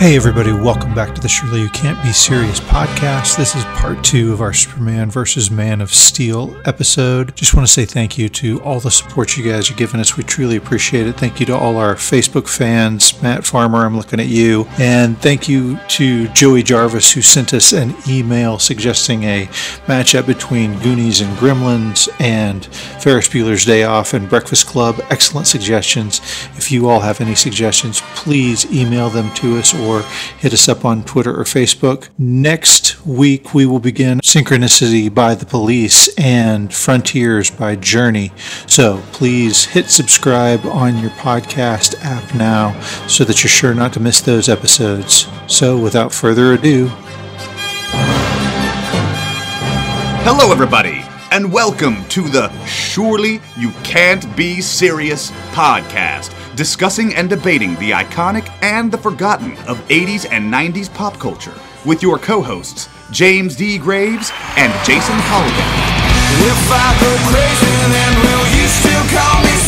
Hey, everybody, welcome back to the Surely You Can't Be Serious podcast. This is part two of our Superman versus Man of Steel episode. Just want to say thank you to all the support you guys are giving us. We truly appreciate it. Thank you to all our Facebook fans. Matt Farmer, I'm looking at you. And thank you to Joey Jarvis, who sent us an email suggesting a matchup between Goonies and Gremlins and Ferris Bueller's Day Off and Breakfast Club. Excellent suggestions. If you all have any suggestions, please email them to us or or hit us up on Twitter or Facebook. Next week, we will begin Synchronicity by the Police and Frontiers by Journey. So please hit subscribe on your podcast app now so that you're sure not to miss those episodes. So without further ado, Hello, everybody, and welcome to the Surely You Can't Be Serious podcast, discussing and debating the iconic and the forgotten of 80s and 90s pop culture with your co hosts, James D. Graves and Jason Colligan. If I go crazy, then will you still call me?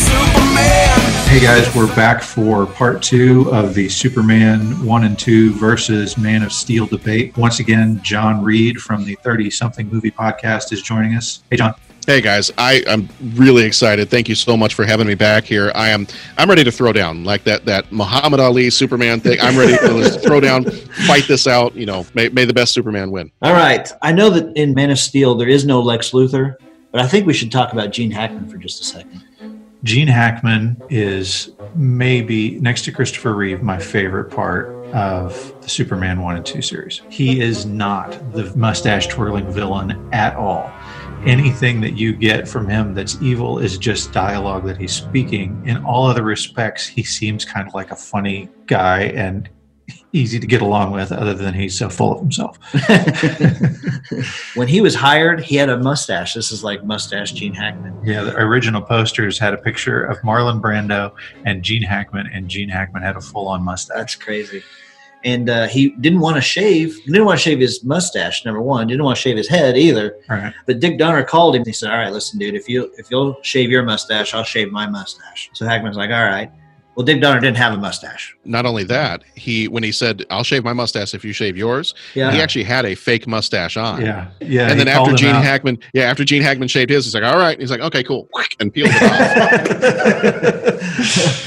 Hey guys, we're back for part two of the Superman 1 and 2 versus Man of Steel debate. Once again, John Reed from the 30 something movie podcast is joining us. Hey, John. Hey guys, I am really excited. Thank you so much for having me back here. I am I'm ready to throw down like that that Muhammad Ali Superman thing. I'm ready to throw down, fight this out. You know, may, may the best Superman win. All right. I know that in Man of Steel there is no Lex Luthor, but I think we should talk about Gene Hackman for just a second. Gene Hackman is maybe next to Christopher Reeve my favorite part of the Superman 1 and 2 series. He is not the mustache twirling villain at all. Anything that you get from him that's evil is just dialogue that he's speaking. In all other respects, he seems kind of like a funny guy and easy to get along with, other than he's so full of himself. when he was hired, he had a mustache. This is like mustache Gene Hackman. Yeah, the original posters had a picture of Marlon Brando and Gene Hackman, and Gene Hackman had a full on mustache. That's crazy. And uh, he didn't want to shave. He didn't want to shave his mustache. Number one, didn't want to shave his head either. Right. But Dick Donner called him. He said, "All right, listen, dude. If you if you'll shave your mustache, I'll shave my mustache." So Hackman's like, "All right." Well, Dick Donner didn't have a mustache. Not only that, he when he said, "I'll shave my mustache if you shave yours," Yeah. he actually had a fake mustache on. Yeah, yeah. And then after Gene. Hackman, yeah, after Gene Hackman shaved his, he's like, "All right." He's like, "Okay, cool," and peeled it off.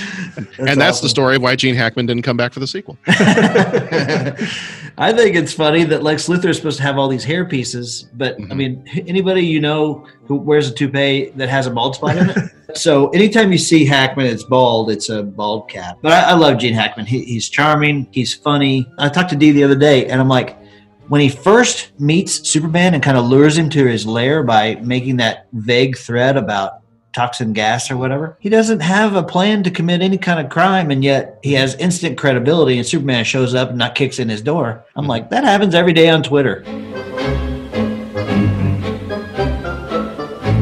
and that's the story of why Gene Hackman didn't come back for the sequel. I think it's funny that Lex Luthor is supposed to have all these hair pieces, but I Mhm. mean, anybody you know who wears a toupee that has a bald spot in it? so anytime you see Hackman, it's bald. It's a bald cap. But I, I love Gene Hackman. He, he's charming. He's funny. I talked to Dee the other day, and I'm like, when he first meets Superman and kind of lures him to his lair by making that vague threat about toxin gas or whatever. He doesn't have a plan to commit any kind of crime, and yet he has instant credibility. And Superman shows up and not kicks in his door. I'm like, that happens every day on Twitter. Mm-hmm.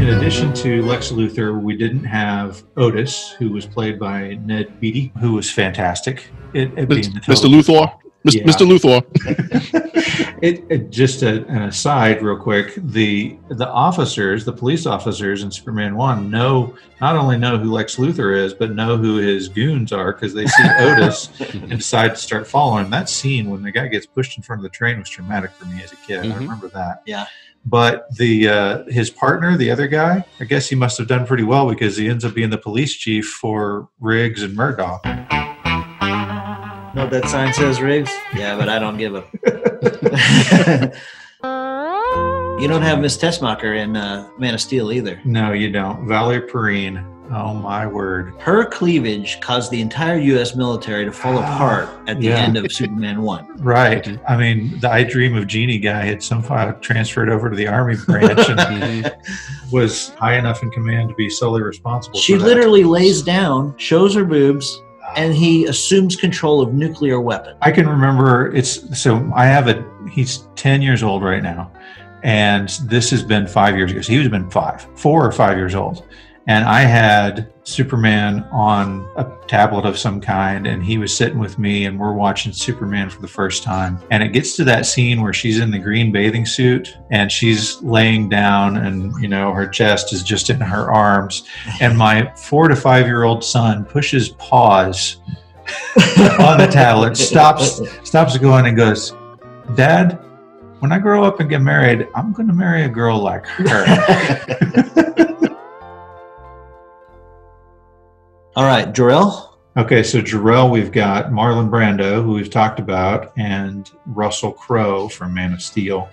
In addition to Lex Luthor, we didn't have Otis, who was played by Ned Beatty, who was fantastic. It, it being Mr. Luthor, Mr. Yeah. Mr. Luthor. It, it just a, an aside, real quick. The the officers, the police officers in Superman One, know not only know who Lex Luthor is, but know who his goons are because they see Otis and decide to start following. That scene when the guy gets pushed in front of the train was traumatic for me as a kid. I Mhm. remember that. Yeah. But the uh, his partner, the other guy, I guess he must have done pretty well because he ends up being the police chief for Riggs and Murtaugh. Know what that sign says, Riggs? Yeah, but I don't give a. you don't have Miss Tessmacher in uh, Man of Steel either. No, you don't. Valerie Perrine. Oh my word. Her cleavage caused the entire U.S. military to fall apart at the Yeah. end of Superman 1. Right. I mean, the I Dream of Jeannie guy had somehow transferred over to the Army branch and was high enough in command to be solely responsible. She for that. literally lays down, shows her boobs, and he assumes control of nuclear weapon. I can remember it's so I have a he's 10 years old right now. And this has been five years ago. So he was been five, four or five years old. And I had Superman on a tablet of some kind, and he was sitting with me, and we're watching Superman for the first time. And it gets to that scene where she's in the green bathing suit and she's laying down, and you know, her chest is just in her arms. And my four to five year old son pushes pause on the tablet, stops stops going and goes, Dad, when I grow up and get married, I'm going to marry a girl like her. All right, Jor-El. okay, so Jor-El, we've got Marlon Brando, who we've talked about, and Russell Crowe from Man of Steel.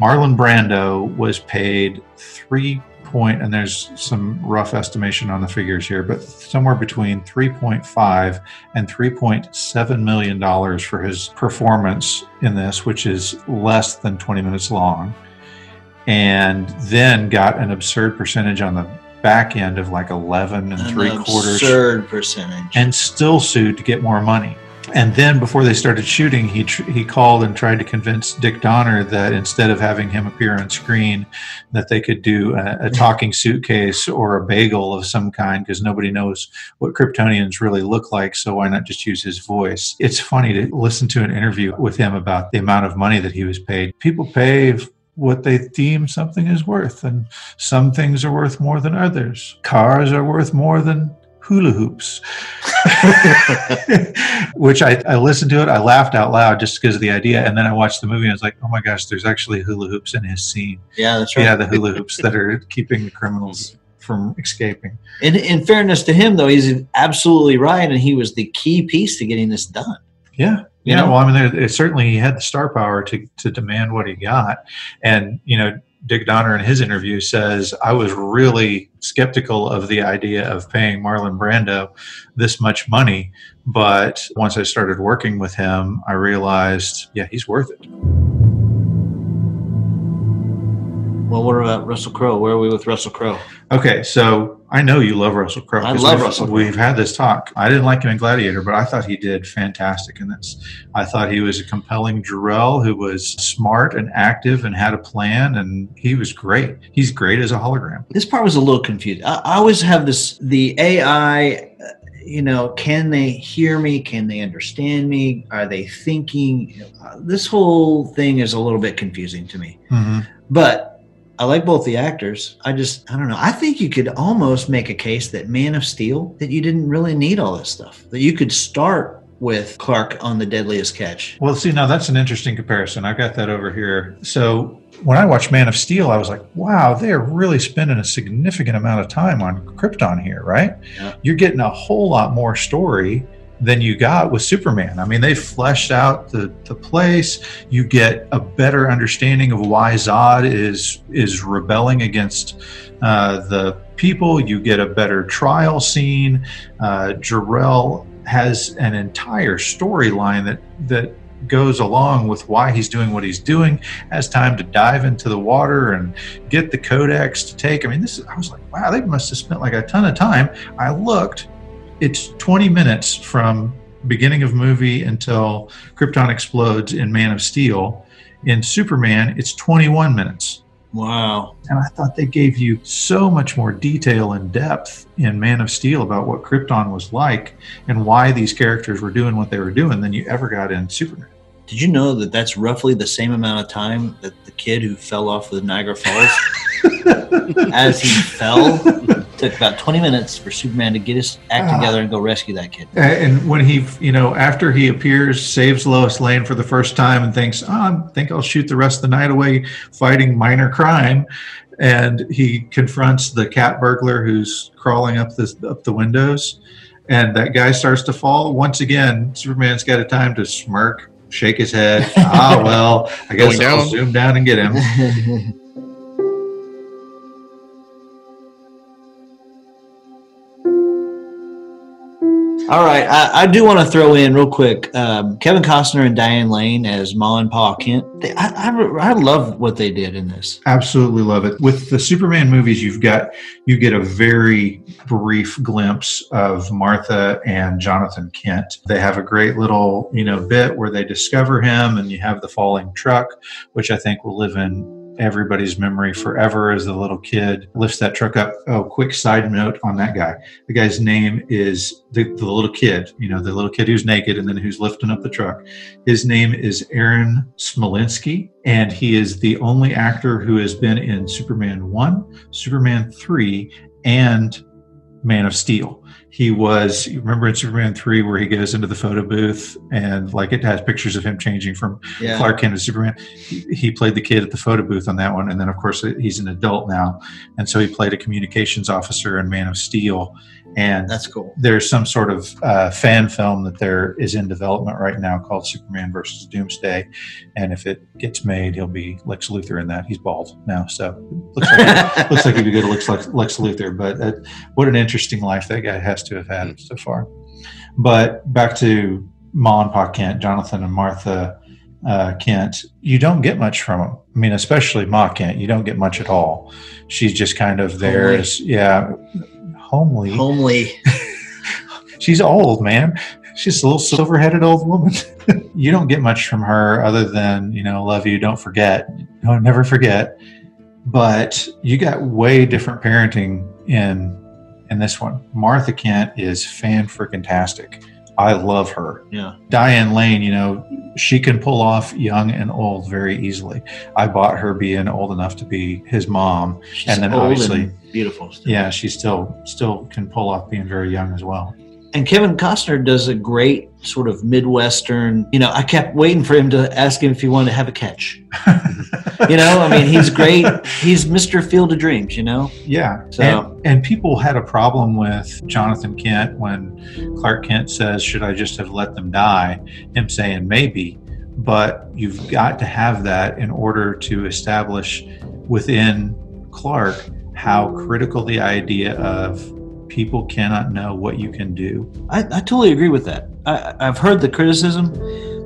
Marlon Brando was paid three point, and there's some rough estimation on the figures here, but somewhere between 3.5 and 3.7 million dollars for his performance in this, which is less than 20 minutes long, and then got an absurd percentage on the back end of like 11 and An three quarters absurd percentage. and still sued to get more money. And then before they started shooting, he tr- he called and tried to convince Dick Donner that instead of having him appear on screen, that they could do a, a hmm. talking suitcase or a bagel of some kind because nobody knows what Kryptonians really look like. So why not just use his voice? It's funny to listen to an interview with him about the amount of money that he was paid. People pay what they deem something is worth, and some things are worth more than others. Cars are worth more than hula hoops. Which I, I listened to it, I laughed out loud just because of the idea, and then I watched the movie and I was like, oh my gosh, there's actually hula hoops in his scene. yeah, that's right. Yeah, the hula hoops that are keeping the criminals from escaping. In, in fairness to him, though, he's absolutely right, and he was the key piece to getting this done. Yeah. You Yeah, know? well, I mean, there, it, certainly he had the star power to, to demand what he got. And, you know, Dick Donner in his interview says, I was really skeptical of the idea of paying Marlon Brando this much money. But once I started working with him, I realized, yeah, he's worth it. Well, what about Russell Crowe? Where are we with Russell Crowe? Okay, so I know you love Russell Crowe. I love we've- Russell Crowe. We've had this talk. I didn't like him in Gladiator, but I thought he did fantastic in this. I thought he was a compelling Jor-El who was smart and active and had a plan, and he was great. He's great as a hologram. This part was a little confused. I, I always have this the AI. uh, You know, can they hear me? Can they understand me? Are they thinking? Uh, This whole thing is a little bit confusing to me. But I like both the actors. I just, I don't know. I think you could almost make a case that Man of Steel, that you didn't really need all this stuff. That you could start with Clark on the Deadliest Catch. Well, see, now that's an interesting comparison. I've got that over here. So when I watched Man of Steel, I was like, wow, they're really spending a significant amount of time on Krypton here, right? Yeah. You're getting a whole lot more story than you got with Superman. I mean, they fleshed out the, the place. You get a better understanding of why Zod is is rebelling against uh, the people. You get a better trial scene. Uh, Jor-El has an entire storyline that that goes along with why he's doing what he's doing. Has time to dive into the water and get the codex to take. I mean, this is. I was like, wow, they must have spent like a ton of time. I looked. It's 20 minutes from beginning of movie until Krypton explodes in Man of Steel. In Superman, it's 21 minutes. Wow. And I thought they gave you so much more detail and depth in Man of Steel about what Krypton was like and why these characters were doing what they were doing than you ever got in Superman. Did you know that that's roughly the same amount of time that the kid who fell off the Niagara Falls, as he fell, took about 20 minutes for Superman to get his act Ah. together and go rescue that kid? And when he, you know, after he appears, saves Lois Lane for the first time and thinks, oh, I think I'll shoot the rest of the night away fighting minor crime. And he confronts the cat burglar who's crawling up the, up the windows. And that guy starts to fall. Once again, Superman's got a time to smirk, shake his head. ah, well, I guess Going I'll down. zoom down and get him. All right, I, I do want to throw in real quick um, Kevin Costner and Diane Lane as Ma and Pa Kent. They, I, I, I love what they did in this. Absolutely love it. With the Superman movies, you've got you get a very brief glimpse of Martha and Jonathan Kent. They have a great little you know bit where they discover him, and you have the falling truck, which I think will live in everybody's memory forever as the little kid lifts that truck up. Oh, quick side note on that guy. The guy's name is the, the little kid, you know, the little kid who's naked and then who's lifting up the truck. His name is Aaron Smolinski, and he is the only actor who has been in Superman 1, Superman 3, and Man of Steel. He was, you remember in Superman 3 where he goes into the photo booth and like it has pictures of him changing from Yeah. Clark Kent to Superman. He, he played the kid at the photo booth on that one. And then, of course, he's an adult now. And so he played a communications officer in Man of Steel. And That's cool. there's some sort of uh, fan film that there is in development right now called Superman versus Doomsday, and if it gets made, he'll be Lex Luthor in that. He's bald now, so looks like, looks like he'd be good. Looks like Lex Luthor, but uh, what an interesting life that guy has to have had so far. But back to Ma and Pa Kent, Jonathan and Martha uh, Kent. You don't get much from them. I mean, especially Ma Kent. You don't get much at all. She's just kind of there as yeah, homely. Homely. She's old, man. She's a little silver headed old woman. you don't get much from her other than, you know, love you, don't forget. No, never forget. But you got way different parenting in in this one. Martha Kent is fan freaking tastic. I love her. Yeah. Diane Lane, you know, she can pull off young and old very easily. I bought her being old enough to be his mom. She's And then obviously- and beautiful. still. Yeah, she still still can pull off being very young as well. And Kevin Costner does a great sort of Midwestern. You know, I kept waiting for him to ask him if he wanted to have a catch. you know, I mean, he's great. He's Mr. Field of Dreams, you know? Yeah. So- and, and people had a problem with Jonathan Kent when Clark Kent says, Should I just have let them die? Him saying maybe. But you've got to have that in order to establish within Clark how critical the idea of people cannot know what you can do. I, I totally agree with that. I, I've heard the criticism,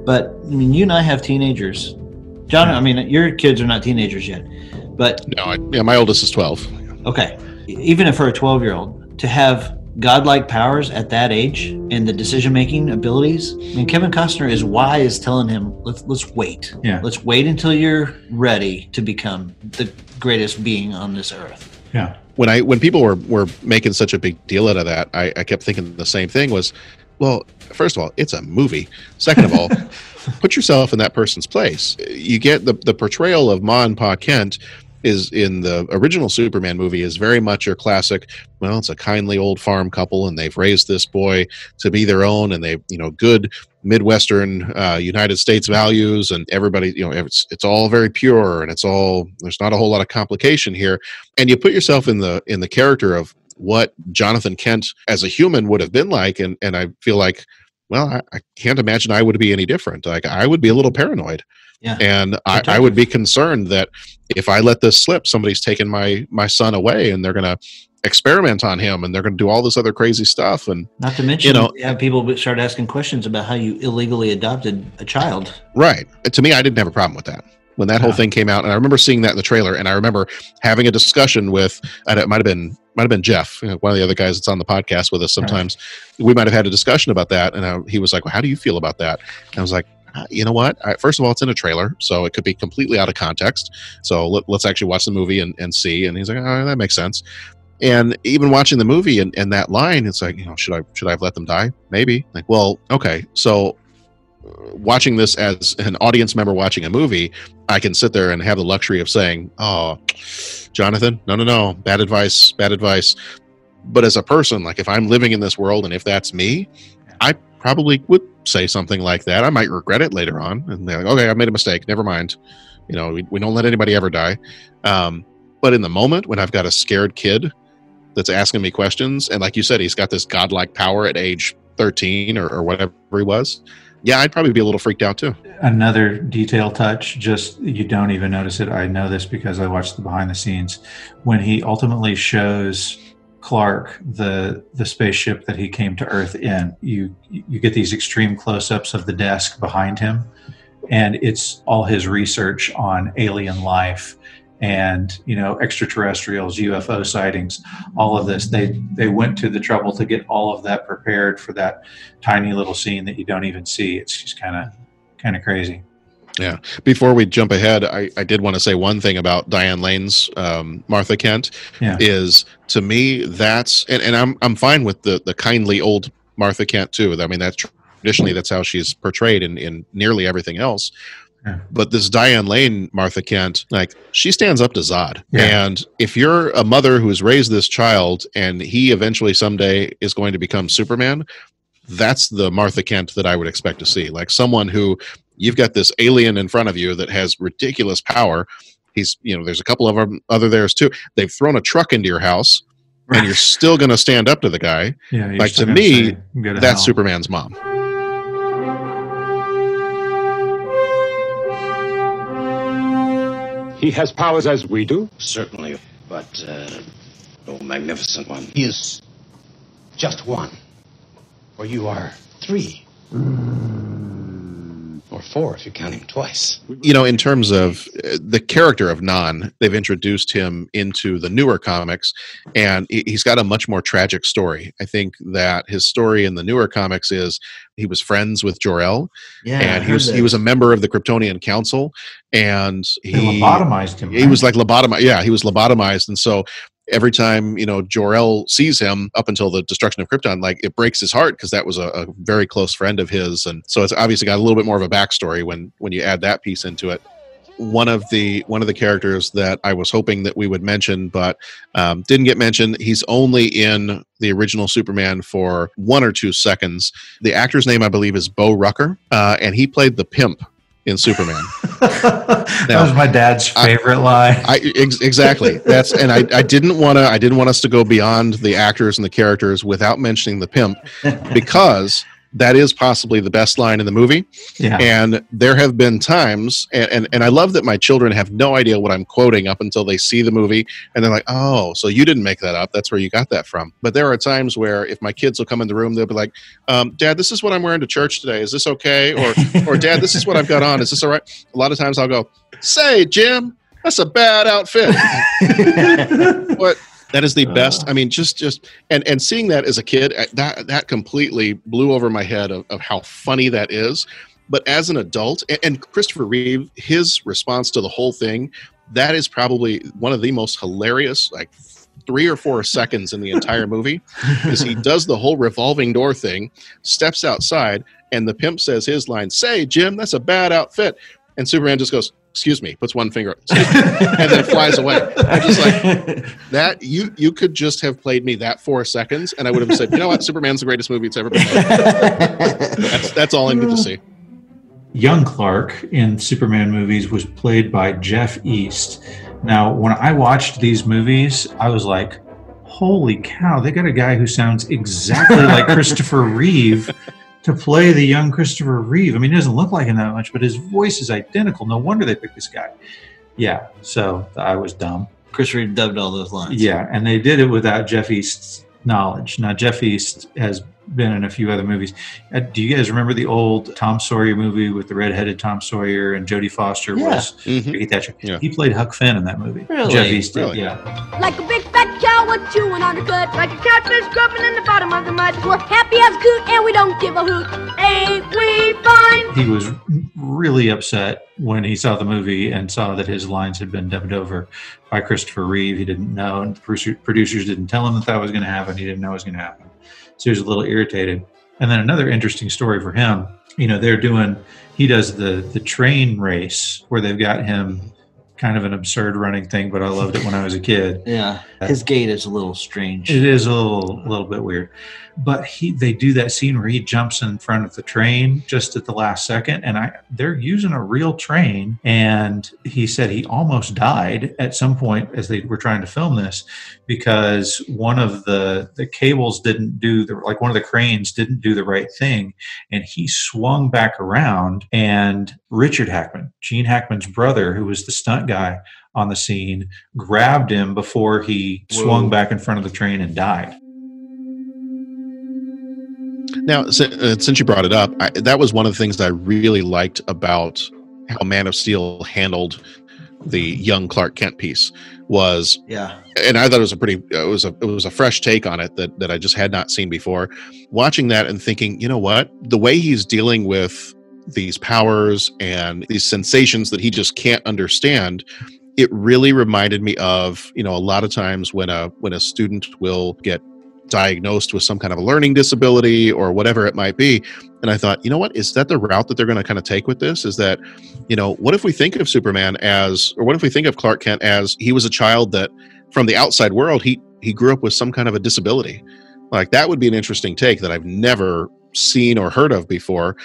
but I mean, you and I have teenagers. John, I mean, your kids are not teenagers yet, but No, I, yeah, my oldest is 12. okay, even if for a 12 year old to have godlike powers at that age and the decision making abilities, I mean, Kevin Costner is wise telling him, let's, let's wait. Yeah. Let's wait until you're ready to become the greatest being on this earth. Yeah. When I when people were were making such a big deal out of that, I, I kept thinking the same thing was, well, first of all, it's a movie. Second of all, put yourself in that person's place. You get the the portrayal of Ma and Pa Kent is in the original Superman movie is very much your classic. Well, it's a kindly old farm couple, and they've raised this boy to be their own, and they you know good Midwestern uh, United States values, and everybody you know it's it's all very pure, and it's all there's not a whole lot of complication here and you put yourself in the in the character of what Jonathan Kent as a human would have been like, and and I feel like, well, I, I can't imagine I would be any different. Like I would be a little paranoid, Yeah. and I, I would be concerned that if I let this slip, somebody's taken my my son away, and they're gonna experiment on him, and they're gonna do all this other crazy stuff, and Not to mention, You know- people start asking questions about how you illegally adopted a child. Right. To me, I didn't have a problem with that. When that whole Yeah. thing came out, and I remember seeing that in the trailer, and I remember having a discussion with, and it might have been might have been Jeff, one of the other guys that's on the podcast with us. Sometimes we might have had a discussion about that, and I, he was like, well, "How do you feel about that?" And I was like, uh, "You know what? First of all, it's in a trailer, so it could be completely out of context. So let, let's actually watch the movie and, and see." And he's like, "Oh, that makes sense." And even watching the movie and, and that line, it's like, you know, should I should I have let them die? Maybe. Like, well, okay, so watching this as an audience member watching a movie, I can sit there and have the luxury of saying, "Oh, Jonathan, no, no, no, bad advice, bad advice." But as a person, like if I'm living in this world and if that's me, I probably would say something like that. I might regret it later on, and they're like, "Okay, I made a mistake. Never mind." You know, we, we don't let anybody ever die. Um, but in the moment when I've got a scared kid that's asking me questions, and like you said, he's got this godlike power at age 13 or, or whatever he was. Yeah, I'd probably be a little freaked out too. another detail touch just you don't even notice it i know this because i watched the behind the scenes when he ultimately shows clark the the spaceship that he came to earth in you you get these extreme close-ups of the desk behind him and it's all his research on alien life and you know extraterrestrials ufo sightings all of this they they went to the trouble to get all of that prepared for that tiny little scene that you don't even see it's just kind of kind of crazy yeah Before we jump ahead, I, I did want to say one thing about Diane Lane's um, Martha Kent. Yeah. Is to me that's and, and I'm I'm fine with the the kindly old Martha Kent too. I mean that's traditionally that's how she's portrayed in, in nearly everything else. Yeah. But this Diane Lane, Martha Kent, like she stands up to Zod. Yeah. And if you're a mother who has raised this child and he eventually someday is going to become Superman, that's the Martha Kent that I would expect to see. Like someone who you've got this alien in front of you that has ridiculous power. He's, you know, there's a couple of them other theirs too. They've thrown a truck into your house and you're still going to stand up to the guy. Yeah, Like, to me, say, That's hell." Superman's mom. He has powers as we do. Certainly, but uh, no magnificent one. He is just one. or you are three. Or four if you count him twice. you know, in terms of uh, the character of Non, they've introduced him into the newer comics, and he- he's got a much more tragic story. I think that his story in the newer comics is he was friends with Jor-El, Yeah, and he was that. he was a member of the Kryptonian Council, and he They lobotomized him. he right? was like lobotomized. Yeah, he was lobotomized, and so every time you know Jor-El sees him up until the destruction of Krypton, like it breaks his heart because that was a, a very close friend of his, and so it's obviously got a little bit more of a backstory when when you add that piece into it. One of the one of the characters that I was hoping that we would mention, but um, didn't get mentioned. He's only in the original Superman for one or two seconds. The actor's name, I believe, is Bo Rucker, uh, and he played the pimp in Superman. that was my dad's I- favorite line. I ex- exactly. That's and I, I didn't want to I didn't want us to go beyond the actors and the characters without mentioning the pimp because that is possibly the best line in the movie. yeah. And there have been times and, and and I love that my children have no idea what I'm quoting up until they see the movie and they're like, "Oh, so you didn't make that up. That's where you got that from." But there are times where if my kids will come in the room, they'll be like, um, "Dad, this is what I'm wearing to church today. Is this okay?" Or or dad this is what i've got on is this all right a lot of times i'll go say jim that's a bad outfit but that is the best i mean just just and and seeing that as a kid uh, that that completely blew over my head of, of how funny that is. But as an adult and, and christopher reeve his response to the whole thing that is probably one of the most hilarious like three or four seconds in the entire movie is he does the whole revolving door thing steps outside and the pimp says his line say jim that's a bad outfit. And superman just goes excuse me puts one finger up, me," and then flies away. I'm just like that you you could just have played me that four seconds and i would have said you know what? Superman's the greatest movie it's ever been made. That's that's all i need to see. Young Clark in Superman movies was played by Jeff East. Now, when I watched these movies, I was like, holy cow, they got a guy who sounds exactly like Christopher Reeve to play the young Christopher Reeve. I mean, he doesn't look like him that much, but his voice is identical. No wonder they picked this guy. Yeah, so I was dumb. Chris Reeve dubbed all those lines. Yeah, and they did it without Jeff East's knowledge. Now, Jeff East has been in a few other movies. Uh, do you guys remember the old Tom Sawyer movie with the redheaded Tom Sawyer and Jodie Foster Yeah. was Mhm. Becky Thatcher? Yeah. He played Huck Finn in that movie. Really? Jeff East Really? yeah. Like a big fat cow, we're chewing on the cud. Like a catfish grubbing in the bottom of the mud. We're happy as coot and we don't give a hoot. Ain't we fine? He was really upset when he saw the movie and saw that his lines had been dubbed over by Christopher Reeve. He didn't know, and the producers didn't tell him that that was going to happen. He didn't know it was going to happen. So he was a little irritated. And then another interesting story for him, you know, they're doing, he does the the train race where they've got him kind of an absurd running thing, but I loved it when I was a kid. Yeah. Uh, his gait is a little strange. It is a little, a little bit weird, but he they do that scene where he jumps in front of the train just at the last second, and I they're using a real train, and he said he almost died at some point as they were trying to film this because one of the the cables didn't do the like one of the cranes didn't do the right thing, and he swung back around, and Richard Hackman, Gene Hackman's brother, who was the stunt guy on the scene grabbed him before he swung back in front of the train and died. Now, uh, since you brought it up, I, that was one of the things that I really liked about how Man of Steel handled the young Clark Kent piece was, Yeah. and I thought it was a pretty, it was a, it was a fresh take on it that that I just had not seen before. Watching that and thinking, you know what, the way he's dealing with these powers and these sensations that he just can't understand it really reminded me of you know a lot of times when a when a student will get diagnosed with some kind of a learning disability or whatever it might be. And I thought, you know what? Is that the route that they're going to kind of take with this? Is that, you know, what if we think of Superman as, or what if we think of Clark Kent as he was a child that from the outside world, he, he grew up with some kind of a disability? Like that would be an interesting take that I've never seen or heard of before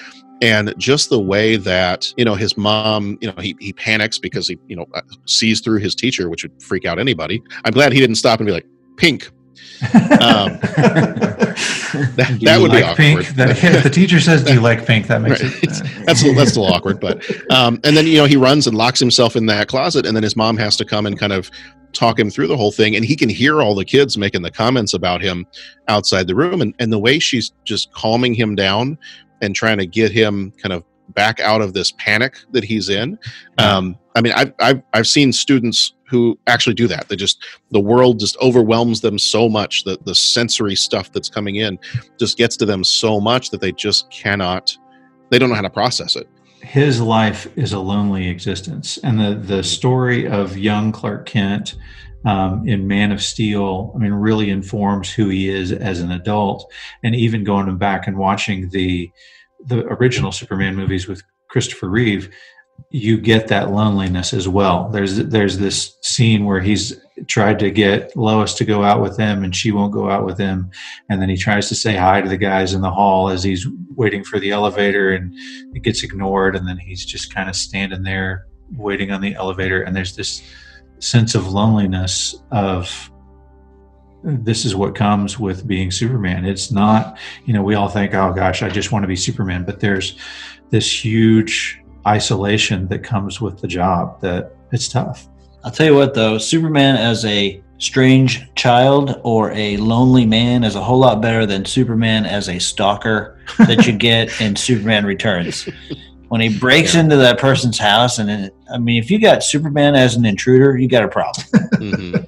and just the way that you know his mom you know he, he panics because he you know uh, sees through his teacher which would freak out anybody i'm glad he didn't stop and be like pink um, that, that would like be awkward pink? That, if the teacher says, "Do you like pink?" That makes Right. it. uh, that's a- that's a little awkward but um, and then you know he runs and locks himself in that closet and then his mom has to come and kind of talk him through the whole thing and he can hear all the kids making the comments about him outside the room and, and the way she's just calming him down and trying to get him kind of back out of this panic that he's in um, i mean I've, I've i've seen students who actually do that. They just the world just overwhelms them so much that the sensory stuff that's coming in just gets to them so much that they just cannot they don't know how to process it. His life is a lonely existence. And the the story of young clark kent um, in man of steel i mean really informs who he is as an adult. And even going back and watching the the original superman movies with christopher reeve you get that loneliness as well. Mm-hmm. There's there's this scene where he's tried to get lois to go out with him and she won't go out with him. And then he tries to say hi to the guys in the hall as he's waiting for the elevator and it gets ignored. And then he's just kind of standing there waiting on the elevator. And there's this sense of loneliness of this is what comes with being superman. It's not you know we all think oh gosh i just want to be superman. But there's this huge isolation that comes with the job that it's tough I'll tell you what, though, Superman as a strange child or a lonely man is a whole lot better than Superman as a stalker that you get in Superman Returns. When he breaks into that person's house, and it, I mean, if you got Superman as an intruder, you got a problem. Mhm.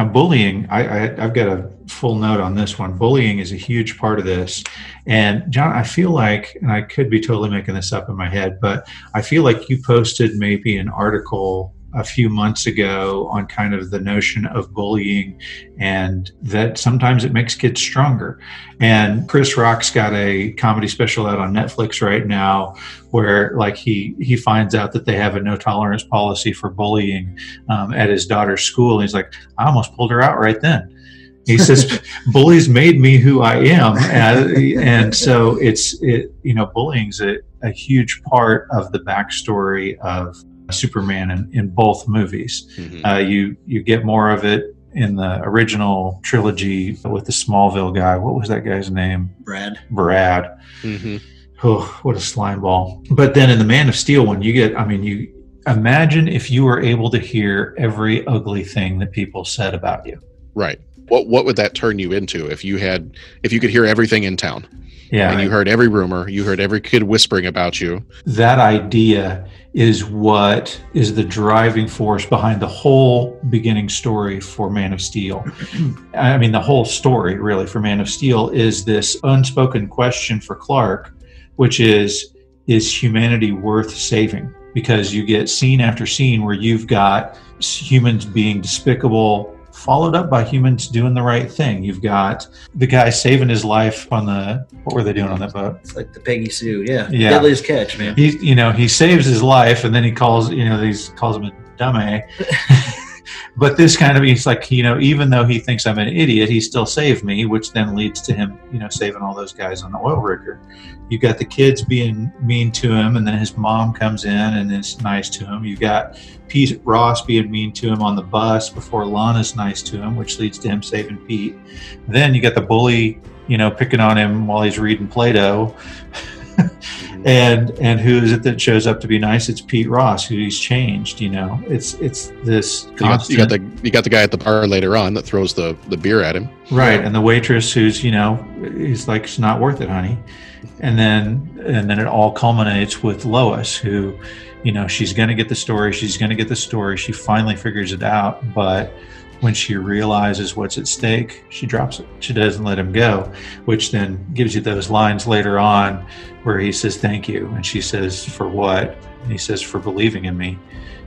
Now, bullying, I, I, I've got a full note on this one. Bullying is a huge part of this. And, John, I feel like, and I could be totally making this up in my head, but I feel like you posted maybe an article a few months ago on kind of the notion of bullying and that sometimes it makes kids stronger. And Chris Rock's got a comedy special out on Netflix right now where like he he finds out that they have a no tolerance policy for bullying um, at his daughter's school. And he's like, I almost pulled her out right then. He says, "Bullies made me who I am," and, and so it's it. You know, bullying's a, a huge part of the backstory of Superman in, in both movies. Mhm. Uh, you you get more of it in the original trilogy with the Smallville guy. What was that guy's name? Brad. Brad. Mhm. Oh, what a slime ball. But then in the Man of Steel one, you get, I mean, you imagine if you were able to hear every ugly thing that people said about you. Right. What what would that turn you into if you had if you could hear everything in town Yeah. and you heard every rumor, you heard every kid whispering about you? that idea is what is the driving force behind the whole beginning story for Man of Steel. I mean, the whole story, really, for Man of Steel is this unspoken question for Clark, which is Is humanity worth saving? Because you get scene after scene where you've got humans being despicable. Followed up by humans doing the right thing. You've got the guy saving his life on the what were they doing on that boat? It's like the Peggy Sue. Yeah. Yeah. Deadliest catch, man. he you know he saves his life and then he calls you know he calls him a dummy but this kind of he's like you know even though he thinks i'm an idiot he still saved me which then leads to him you know saving all those guys on the oil rigger. You've got the kids being mean to him and then his mom comes in and is nice to him. You've got pete ross being mean to him on the bus before lana's nice to him which leads to him saving pete. Then you got the bully you know picking on him while he's reading plato and and who is it that shows up to be nice? It's pete ross who he's changed you know? It's it's this You got, you got the you got the guy at the bar later on that throws the the beer at him. right and the waitress who's you know he's like it's not worth it honey. And then and then it all culminates with lois who you know she's going to get the story she's going to get the story she finally figures it out but when she realizes what's at stake she drops it. She doesn't let him go which then gives you those lines later on where he says thank you. And she says for what? And he says for believing in me.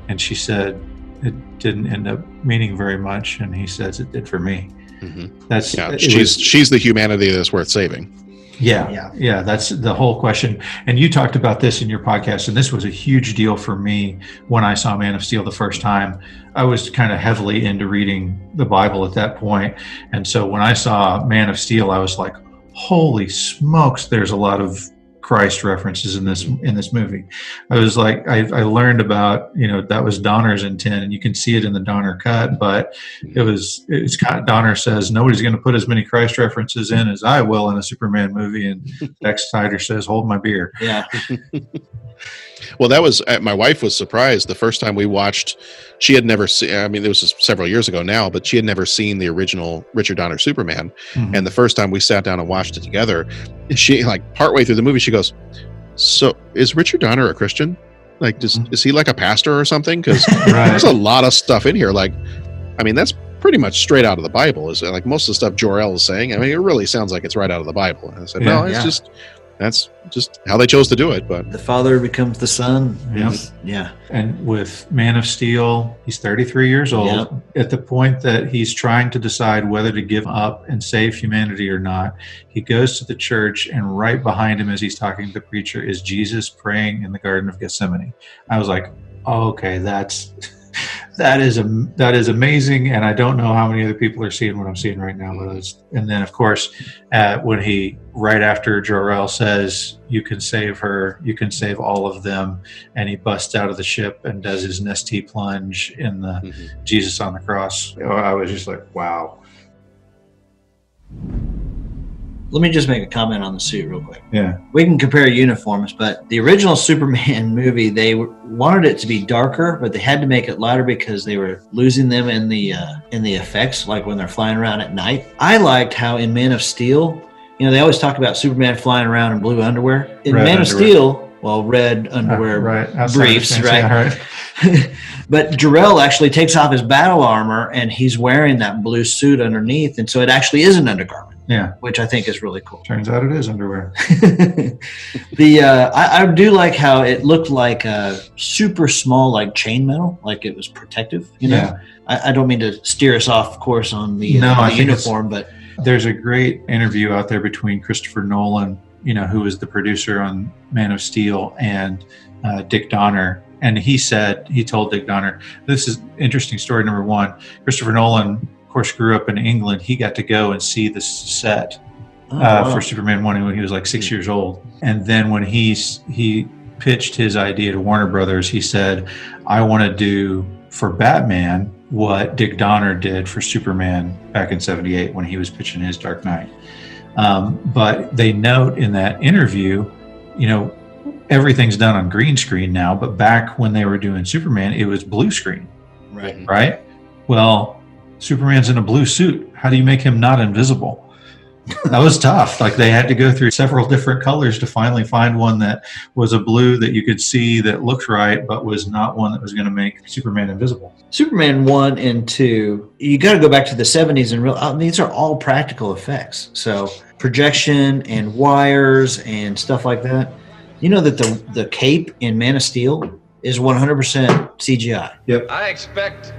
And she said it didn't end up meaning very much. And he says it did for me. Mm-hmm. That's Yeah, she's was- she's the humanity that's worth saving. Yeah, Yeah. yeah, That's the whole question. And you talked about this in your podcast, and this was a huge deal for me when I saw Man of Steel the first time. I was kind of heavily into reading the Bible at that point, and so when I saw Man of Steel, I was like, "Holy smokes!" There's a lot of Christ references in this in this movie. I was like, I, I learned about you know that was Donner's intent, and you can see it in the Donner cut, but it was it's kind of, Donner says nobody's going to put as many Christ references in as I will in a Superman movie, and Zack Snyder says, "Hold my beer." Yeah. Well, that was uh, my wife was surprised the first time we watched. She had never seen. I mean, it was several years ago now, but she had never seen the original Richard Donner Superman. Mhm. And the first time we sat down and watched it together, she like partway through the movie, she goes, "So is Richard Donner a Christian? Like, does, is he like a pastor or something? Because Right. there's a lot of stuff in here. Like, I mean, that's pretty much straight out of the Bible. Is it? like most of the stuff Jor-El is saying. I mean, it really sounds like it's right out of the Bible. And I said, no, it's Yeah. just that's just how they chose to do it. But The father becomes the son. Yeah. Yeah. And with Man of Steel, he's 33 years old. Yep. At the point that he's trying to decide whether to give up and save humanity or not, he goes to the church, and right behind him, as he's talking to the preacher, is Jesus praying in the Garden of Gethsemane. I was like, oh, okay, that's. That is a that is amazing, and I don't know how many other people are seeing what I'm seeing right now. But it's, and then, of course, uh, when he right after Jor-El says, "You can save her, you can save all of them," and he busts out of the ship and does his Nestea plunge in the Mhm. Jesus on the cross. I was just like, wow. Let me just make a comment on the suit real quick. Yeah. We can compare uniforms, but the original Superman movie, they wanted it to be darker, but they had to make it lighter because they were losing them in the uh, in the effects, like when they're flying around at night. I liked how in Man of Steel, you know, they always talk about Superman flying around in blue underwear. In Red Man of. Steel, well, red underwear, Uh, right. Briefs, right? yeah, right. but Jor-El actually takes off his battle armor and he's wearing that blue suit underneath, and so it actually is an undergarment, Yeah. which I think is really cool. Turns out it is underwear. the uh, I, I do like how it looked like a super small, like chainmail, like it was protective. You know, Yeah. I, I don't mean to steer us off course on the, No, uh, I the think uniform, but There's a great interview out there between Christopher Nolan, you know, who was the producer on Man of Steel, and uh, Dick Donner. And he said, he told Dick Donner, this is interesting story number one. Christopher Nolan, course, grew up in England. He got to go and see the set oh, uh, wow. for Superman one when he was like six years old. And then when he's he pitched his idea to Warner Brothers, he said, "I want to do for Batman what Dick Donner did for Superman back in '78 when he was pitching his Dark Knight." Um, but they note in that interview, you know, everything's done on green screen now, but back when they were doing Superman, it was blue screen right. right? Well, Superman's in a blue suit. How do you make him not invisible? That was tough. Like they had to go through several different colors to finally find one that was a blue that you could see that looked right, but was not one that was going to make Superman invisible. Superman one and two, you got to go back to the seventies and real. I mean, these are all practical effects. So projection and wires and stuff like that. You know that the the cape in Man of Steel is one hundred percent CGI. Yep. I expect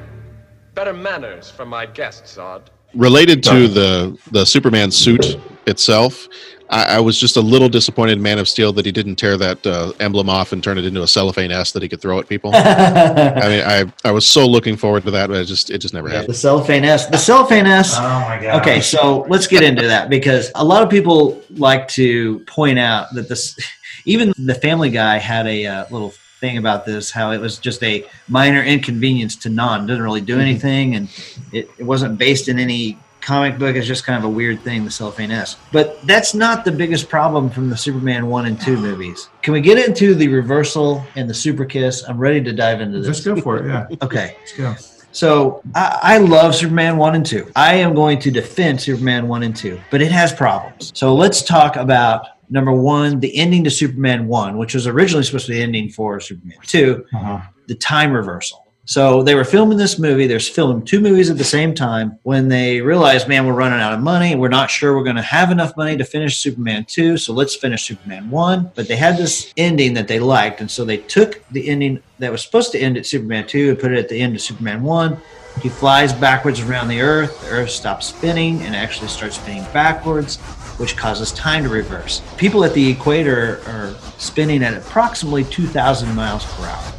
better manners from my guests, Zod. related to the the Superman suit itself, I, I was just a little disappointed in Man of Steel that he didn't tear that uh, emblem off and turn it into a cellophane S that he could throw at people. I mean, I I was so looking forward to that, but it just it just never happened. the cellophane S. The cellophane S. Oh my god. Okay, so let's get into that because a lot of people like to point out that this, even the Family Guy had a uh, little thing about this, how it was just a minor inconvenience to Non, didn't really do mm-hmm. anything, and it, it wasn't based in any comic book. It's just kind of a weird thing, the cellophane S. But that's not the biggest problem from the Superman one and two movies. Can we get into the reversal and the super kiss? I'm ready to dive into this. Just go for it. Yeah. Okay. Let's go. So I, I love Superman 1 and 2. I am going to defend Superman 1 and 2, but it has problems. So let's talk about number one, the ending to Superman 1, which was originally supposed to be the ending for Superman 2, Uh-huh. the time reversal. So they were filming this movie. They're filming two movies at the same time when they realized, man, we're running out of money. We're not sure we're going to have enough money to finish Superman 2. So let's finish Superman 1. But they had this ending that they liked. And so they took the ending that was supposed to end at Superman 2 and put it at the end of Superman 1. He flies backwards around the Earth. The Earth stops spinning and actually starts spinning backwards, which causes time to reverse. People at the equator are spinning at approximately 2,000 miles per hour.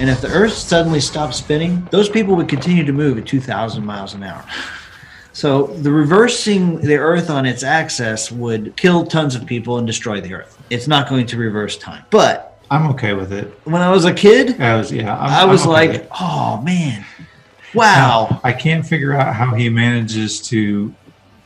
And if the Earth suddenly stopped spinning, those people would continue to move at 2,000 miles an hour. So the reversing the Earth on its axis would kill tons of people and destroy the Earth. It's not going to reverse time. But I'm okay with it. when I was a kid, I was yeah. I'm, I was okay like, oh man, wow. Now, I can't figure out how he manages to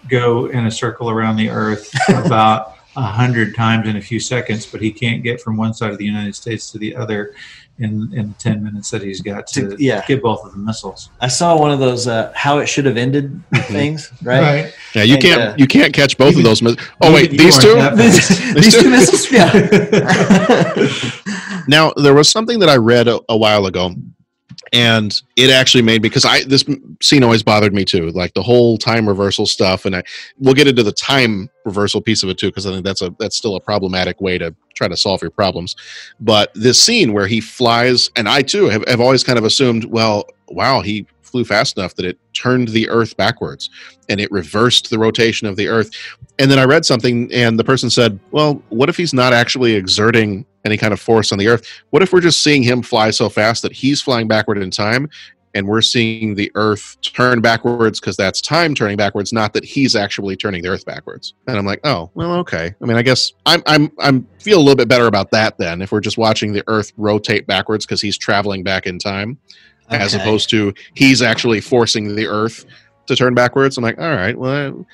go in a circle around the Earth about a hundred times in a few seconds, but he can't get from one side of the United States to the other in in the ten minutes that he's got to, To- yeah. get both of the missiles. I saw one of those uh, how it should have ended things, right? Yeah, you And, can't uh, you can't catch both of those. mis- Oh wait, these two. aren't these, these two missiles, yeah. Now there was something that I read a, a while ago, and it actually made because I this scene always bothered me too, like the whole time reversal stuff. And I we'll get into the time reversal piece of it too, because I think that's a that's still a problematic way to try to solve your problems. But this scene where he flies, and I too have, have always kind of assumed, well, wow, he flew fast enough that it turned the Earth backwards and it reversed the rotation of the Earth. And then I read something, and the person said, well, what if he's not actually exerting any kind of force on the Earth? What if we're just seeing him fly so fast that he's flying backward in time? And we're seeing the Earth turn backwards because that's time turning backwards, not that he's actually turning the Earth backwards. And I'm like, oh, well, okay. I mean, I guess I'm I'm I'm feel a little bit better about that then if we're just watching the Earth rotate backwards because he's traveling back in time, as opposed to he's actually forcing the Earth to turn backwards. I'm like, all right, well.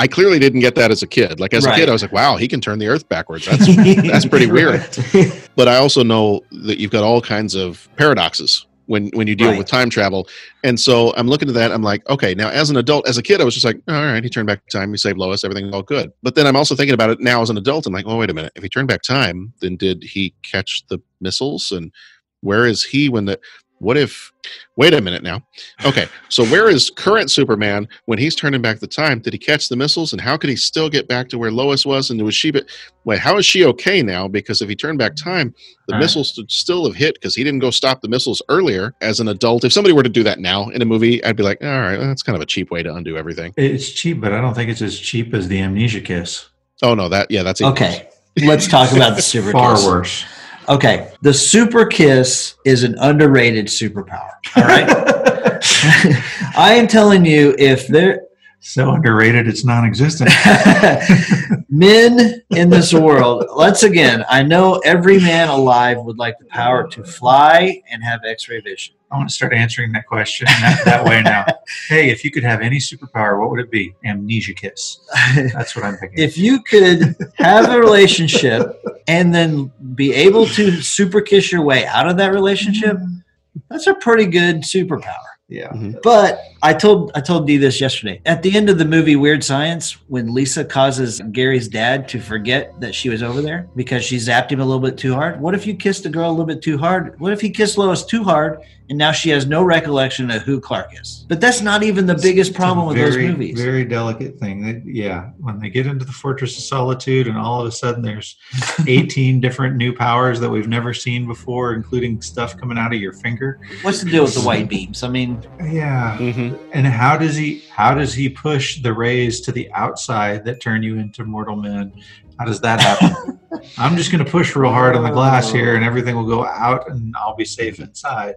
I clearly didn't get that as a kid. Like as a kid, I was like, "Wow, he can turn the Earth backwards." That's that's pretty weird. But I also know that you've got all kinds of paradoxes when when you deal Right. with time travel, and so I'm looking at that. I'm like, okay, now as an adult, as a kid, I was just like, all right, he turned back time, he saved Lois, everything's all good. But then I'm also thinking about it now as an adult. I'm like, oh wait a minute, if he turned back time, then did he catch the missiles? And where is he when the what if wait a minute now okay so where is current superman when he's turning back the time did he catch the missiles and how could he still get back to where lois was and was she be- wait how is she okay now because if he turned back time the Right. missiles would still have hit because he didn't go stop the missiles earlier as an adult if somebody were to do that now in a movie i'd be like all right that's kind of a cheap way to undo everything It's cheap, but I don't think it's as cheap as the amnesia kiss. oh no that yeah that's even. Okay, let's talk about the super Far kiss. worse. Okay, the super kiss is an underrated superpower. All right, I am telling you, if there So underrated, it's non-existent. men in this world, once again, I know every man alive would like the power to fly and have X-ray vision. I want to start answering that question that, that way now. Hey, if you could have any superpower, what would it be? Amnesia kiss. That's what I'm thinking. if you could have a relationship and then be able to super kiss your way out of that relationship, that's a pretty good superpower. yeah. Mm-hmm. But I told I told Dee this yesterday. At the end of the movie Weird Science, when Lisa causes Gary's dad to forget that she was over there because she zapped him a little bit too hard. What if you kissed a girl a little bit too hard? What if he kissed Lois too hard and now she has no recollection of who Clark is? But that's not even the biggest It's a problem with those very, movies. Very delicate thing. That- yeah, when they get into the Fortress of Solitude, and all of a sudden there's 18 different new powers that we've never seen before, including stuff coming out of your finger. What's the deal with the white beams? I mean, Yeah. Mhm. And how does he? How does he push the rays to the outside that turn you into mortal men? How does that happen? I'm just going to push real hard on the glass oh. here, and everything will go out, and I'll be safe inside.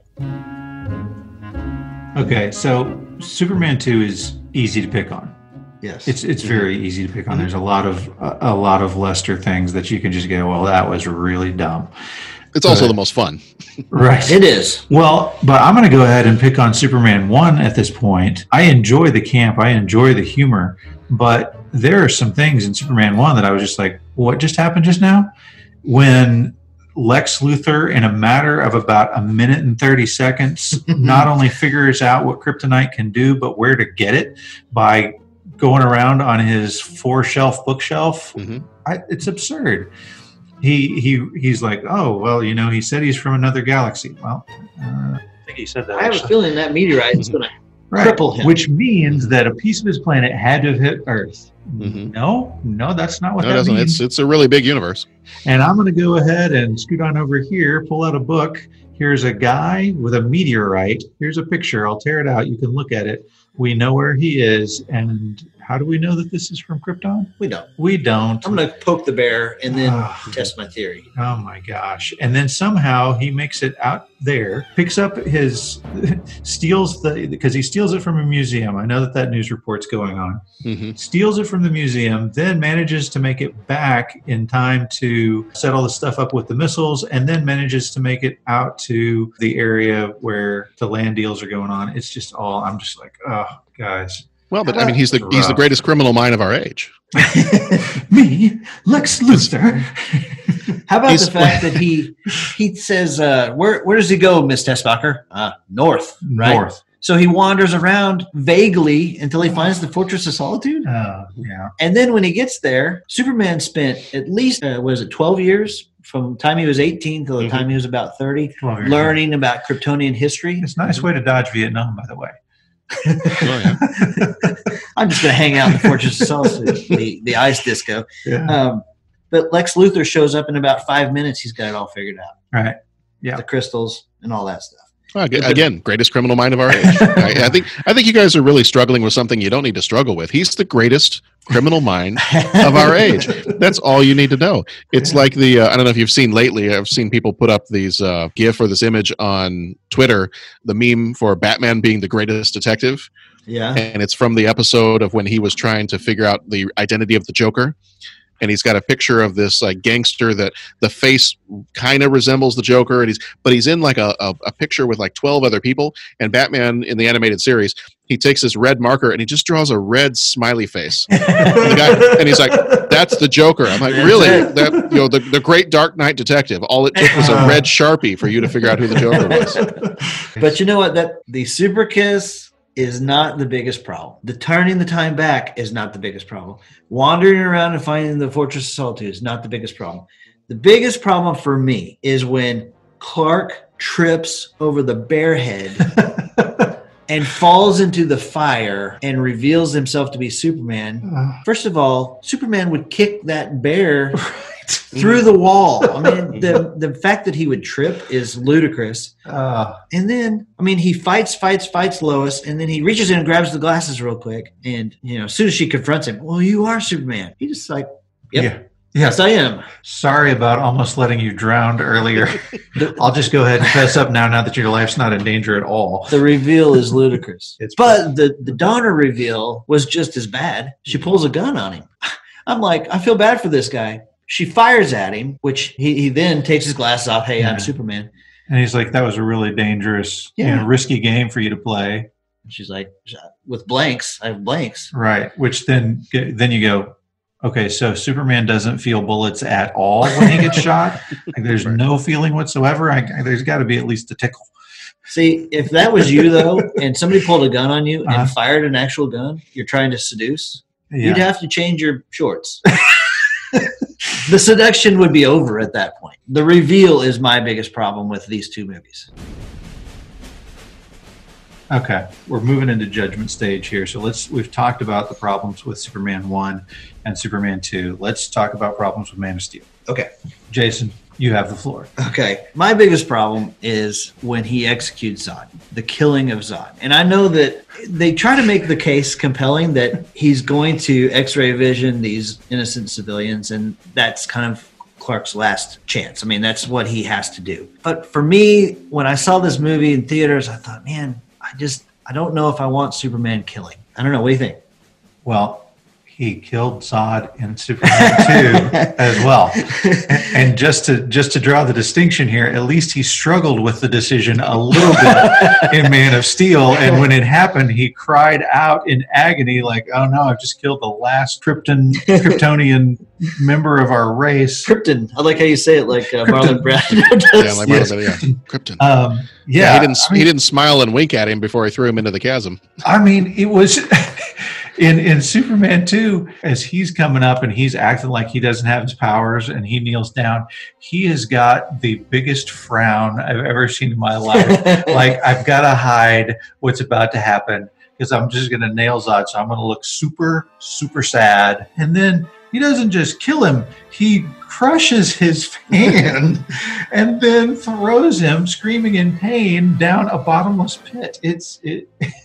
Okay, so Superman two is easy to pick on. yes. It's it's mm-hmm. very easy to pick on. Mm-hmm. There's a lot of a, a lot of Lester things that you can just go, well, that was really dumb. It's also Right. the most fun Right. it is. Well, but I'm going to go ahead and pick on Superman 1 at this point. I enjoy the camp, I enjoy the humor, but there are some things in Superman 1 that I was just like, what just happened just now? When Lex Luthor, in a matter of about a minute and 30 seconds, not only figures out what kryptonite can do, but where to get it by going around on his four shelf bookshelf. Mhm. I, it's absurd. He he he's like, oh well, you know, he said he's from another galaxy. Well, uh, I think he said that. I have a feeling that meteorite is going to Right. cripple him. Which means that a piece of his planet had to have hit Earth. Mhm. No, no, that's not what no, it that doesn't. means. it's it's a really big universe And I'm going to go ahead and scoot on over here, pull out a book. here's a guy with a meteorite. Here's a picture. I'll tear it out. You can look at it. We know where he is. And how do we know that this is from Krypton? We don't. We don't. I'm going to poke the bear and then Ah. test my theory. Oh my gosh. And then somehow he makes it out there, picks up his, steals the, because he steals it from a museum. I know that that news report's going on. hmm Steals it from the museum, then manages to make it back in time to set all the stuff up with the missiles, and then manages to make it out to the area where the land deals are going on. It's just all, I'm just like, oh, guys. Well, but I mean, he's the he's the greatest criminal mind of our age. Me, Lex Luthor. How about He's- the fact that he he says, uh, "Where where does he go, Miss Teschmacher? Uh, north, right? North. So he wanders around vaguely until he finds the Fortress of Solitude, Oh, yeah. and then when he gets there, Superman spent at least uh, was it twelve years from the time he was eighteen till the Mhm. time he was about thirty, 12 years. learning about Kryptonian history. It's a nice way to dodge Vietnam, by the way. Oh, yeah. I'm just going to hang out in the Fortress of Solitude, the the ice disco. Yeah. Um, but Lex Luthor shows up in about five minutes. He's got it all figured out. Right. Yeah. The crystals and all that stuff. Well, again, greatest criminal mind of our age. I, I think I think you guys are really struggling with something you don't need to struggle with. He's the greatest criminal mind of our age. That's all you need to know. It's like the uh, I don't know if you've seen lately. I've seen people put up these uh, GIF or this image on Twitter. The meme for Batman being the greatest detective, Yeah. and it's from the episode of when he was trying to figure out the identity of the Joker. And he's got a picture of this like gangster that the face kind of resembles the Joker, and he's but he's in like a, a, a picture with like twelve other people. And Batman in the animated series, he takes this red marker and he just draws a red smiley face. And, the guy, and he's like, "That's the Joker." I'm like, "Really? That you know the, the great Dark Knight detective? All it took was a red sharpie for you to figure out who the Joker was." But you know what? That the super kiss is not the biggest problem. The turning the time back is not the biggest problem. Wandering around and finding the Fortress of Solitude is not the biggest problem. The biggest problem for me is when Clark trips over the bear head and falls into the fire and reveals himself to be Superman. Uh. First of all, Superman would kick that bear through the wall. I mean, the the fact that he would trip is ludicrous. Uh, And then, I mean, he fights, fights, fights Lois, and then he reaches in and grabs the glasses real quick. And you know, as soon as she confronts him, well, you are Superman. He just like, yep, Yeah. yes, I am. Sorry about almost letting you drown earlier. I'll just go ahead and fess up now, now that your life's not in danger at all. The reveal is ludicrous. It's- but the the Donner reveal was just as bad. She pulls a gun on him. I'm like, I feel bad for this guy. She fires at him, which he, he then takes his glasses off. Hey, Yeah. I'm Superman. And he's like, that was a really dangerous, you Yeah. know, risky game for you to play. And she's like, with blanks, I have blanks. Right. Which then, then you go, okay, so Superman doesn't feel bullets at all when he gets shot. Like there's no feeling whatsoever. I, there's got to be at least a tickle. See, if that was you though, and somebody pulled a gun on you and Uh-huh. fired an actual gun, you're trying to seduce. Yeah. You'd have to change your shorts. the seduction would be over at that point. The reveal is my biggest problem with these two movies. Okay, we're moving into judgment stage here. So let's we've talked about the problems with Superman 1 and Superman 2. Let's talk about problems with Man of Steel. Okay. Jason, you have the floor. Okay. My biggest problem is when he executes Zod, the killing of Zod. And I know that they try to make the case compelling that he's going to x ray vision these innocent civilians, and that's kind of Clark's last chance. I mean, that's what he has to do. But for me, when I saw this movie in theaters, I thought, man, I just, I don't know if I want Superman killing. I don't know. What do you think? Well, he killed Zod in Superman 2 as well. And just to just to draw the distinction here, at least he struggled with the decision a little bit in Man of Steel. And when it happened, he cried out in agony, like, "Oh no, I've just killed the last Krypton Kryptonian member of our race." Krypton. I like how you say it like uh, Marlon Brando Yeah, does. like Yes. Marvel, yeah. Krypton. Um, yeah, yeah, he didn't. I mean- he didn't smile and wink at him before he threw him into the chasm. I mean, it was in in Superman 2, as he's coming up and he's acting like he doesn't have his powers and he kneels down, he has got the biggest frown I've ever seen in my life. like, I've got to hide what's about to happen because I'm just going to nail Zod. So I'm going to look super, super sad. And then he doesn't just kill him, he crushes his hand and then throws him screaming in pain down a bottomless pit. It's it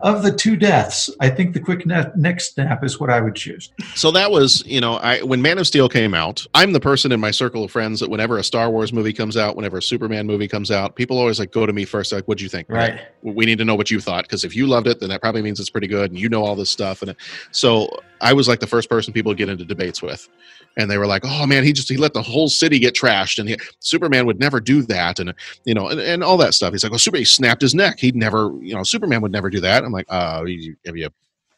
of the two deaths, I think the quick ne- neck snap is what I would choose. So that was, you know, I when Man of Steel came out, I'm the person in my circle of friends that whenever a Star Wars movie comes out, whenever a Superman movie comes out, people always like go to me first, like, "What'd you think?" Right. We need to know what you thought because if you loved it, then that probably means it's pretty good, and you know all this stuff. And so I was like the first person people get into debates with, and they were like, "Oh man, he just he let the whole city get trashed, and he, Superman would never do that," and you know, and, and all that stuff. He's like, "Well, Superman he snapped his neck. He'd never, you know, Superman would never do that." I'm like, "Uh, have you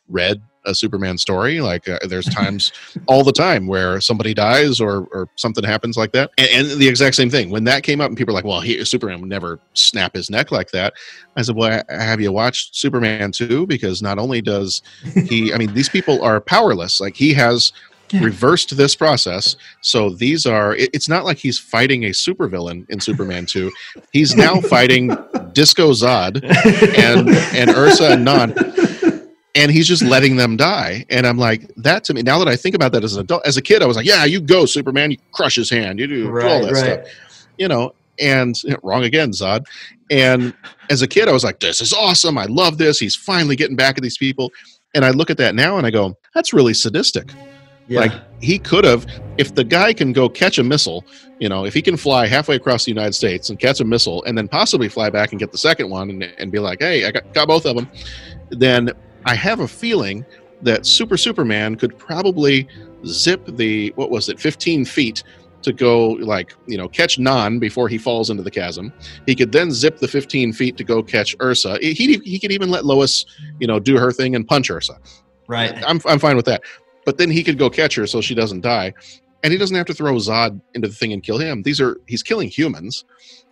read a Superman story? Like, uh, there's times all the time where somebody dies or or something happens like that, and, and the exact same thing when that came up, and people were like, "Well, he, Superman would never snap his neck like that." I said, "Well, have you watched Superman 2? Because not only does he, I mean, these people are powerless. Like he has." Yeah. reversed this process. So these are it- it's not like he's fighting a supervillain in superman 2 he's now fighting disco zod and and ursa and non and he's just letting them die. And i'm like that to me now that i think about that as an adult as a kid i was like yeah you go superman you crush his hand you do, do all Right, that right. stuff you know and wrong again zod. And as a kid i was like this is awesome i love this he's finally getting back at these people. And i look at that now and i go that's really sadistic Yeah. like he could have, if the guy can go catch a missile, you know, if he can fly halfway across the United States and catch a missile and then possibly fly back and get the second one and, and be like, hey, I got, got both of them, then I have a feeling that Super Superman could probably zip the, what was it, 15 feet to go like, you know, catch Non before he falls into the chasm. He could then zip the 15 feet to go catch Ursa. He, he could even let Lois, you know, do her thing and punch Ursa. right. I'm, I'm fine with that. But then he could go catch her so she doesn't die. And he doesn't have to throw Zod into the thing and kill him. These are, he's killing humans.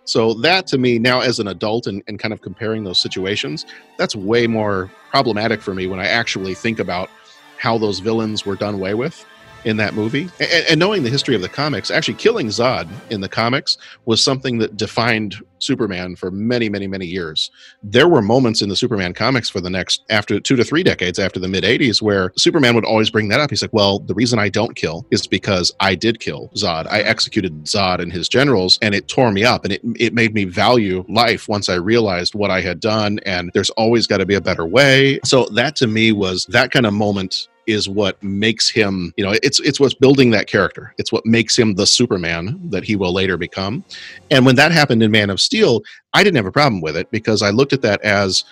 So that to me, now as an adult and, and kind of comparing those situations, that's way more problematic for me when I actually think about how those villains were done away with in that movie. And, and knowing the history of the comics, actually killing Zod in the comics was something that defined Superman for many, many, many years there were moments in the Superman comics for the next after two to three decades after the mid 80s where Superman would always bring that up. He's like, Well, the reason I don't kill is because I did kill Zod. I executed Zod and his generals, and it tore me up and it, it made me value life once I realized what I had done. And there's always got to be a better way. So that to me was that kind of moment is what makes him you know it's it's what's building that character. It's what makes him the superman that he will later become. And when that happened in man of steel I didn't have a problem with it because I looked at that as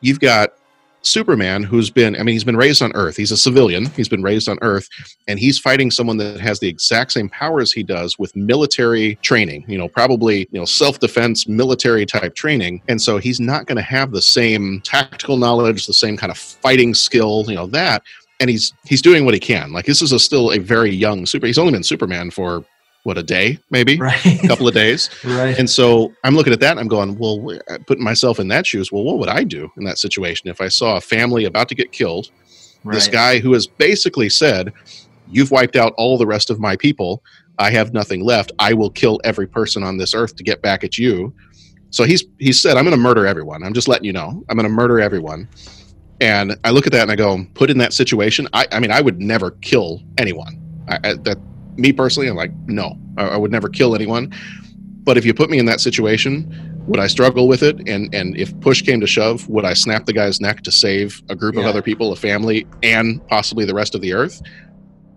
you've got Superman who's been I mean he's been raised on earth. He's a civilian. He's been raised on earth and he's fighting someone that has the exact same powers he does with military training you know probably you know self-defense military type training. And so he's not going to have the same tactical knowledge the same kind of fighting skill you know that and he's he's doing what he can like this is a still a very young super he's only been Superman for what a day maybe Right. a couple of days right. and so I'm looking at that and I'm going, well, uh, putting myself in that shoes, well, what would I do in that situation if I saw a family about to get killed? This guy who has basically said, You've wiped out all the rest of my people. I have nothing left. I will kill every person on this earth to get back at you. So he's he said, I'm going to murder everyone. I'm just letting you know. I'm going to murder everyone. And I look at that and I go, put in that situation. I, I mean, I would never kill anyone. I, I, that me personally, I'm like, no, I, I would never kill anyone. But if you put me in that situation, would I struggle with it? And and if push came to shove, would I snap the guy's neck to save a group of other people, a family, and possibly the rest of the earth?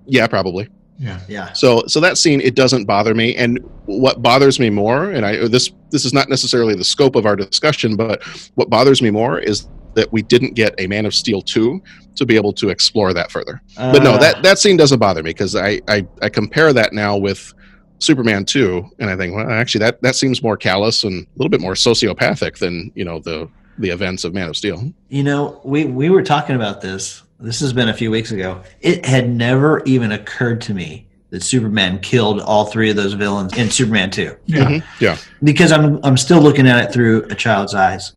Yeah, probably. Yeah. Yeah. So so that scene it doesn't bother me. And what bothers me more, and I this this is not necessarily the scope of our discussion, but what bothers me more is that we didn't get a Man of Steel 2 to be able to explore that further. But no, Uh, that that scene doesn't bother me because I, I I compare that now with Superman 2 and I think well actually that that seems more callous and a little bit more sociopathic than, you know, the the events of Man of Steel. You know, we we were talking about this. This has been a few weeks ago. It had never even occurred to me that Superman killed all three of those villains in Superman 2 Yeah. Mhm. Yeah. because I'm I'm still looking at it through a child's eyes.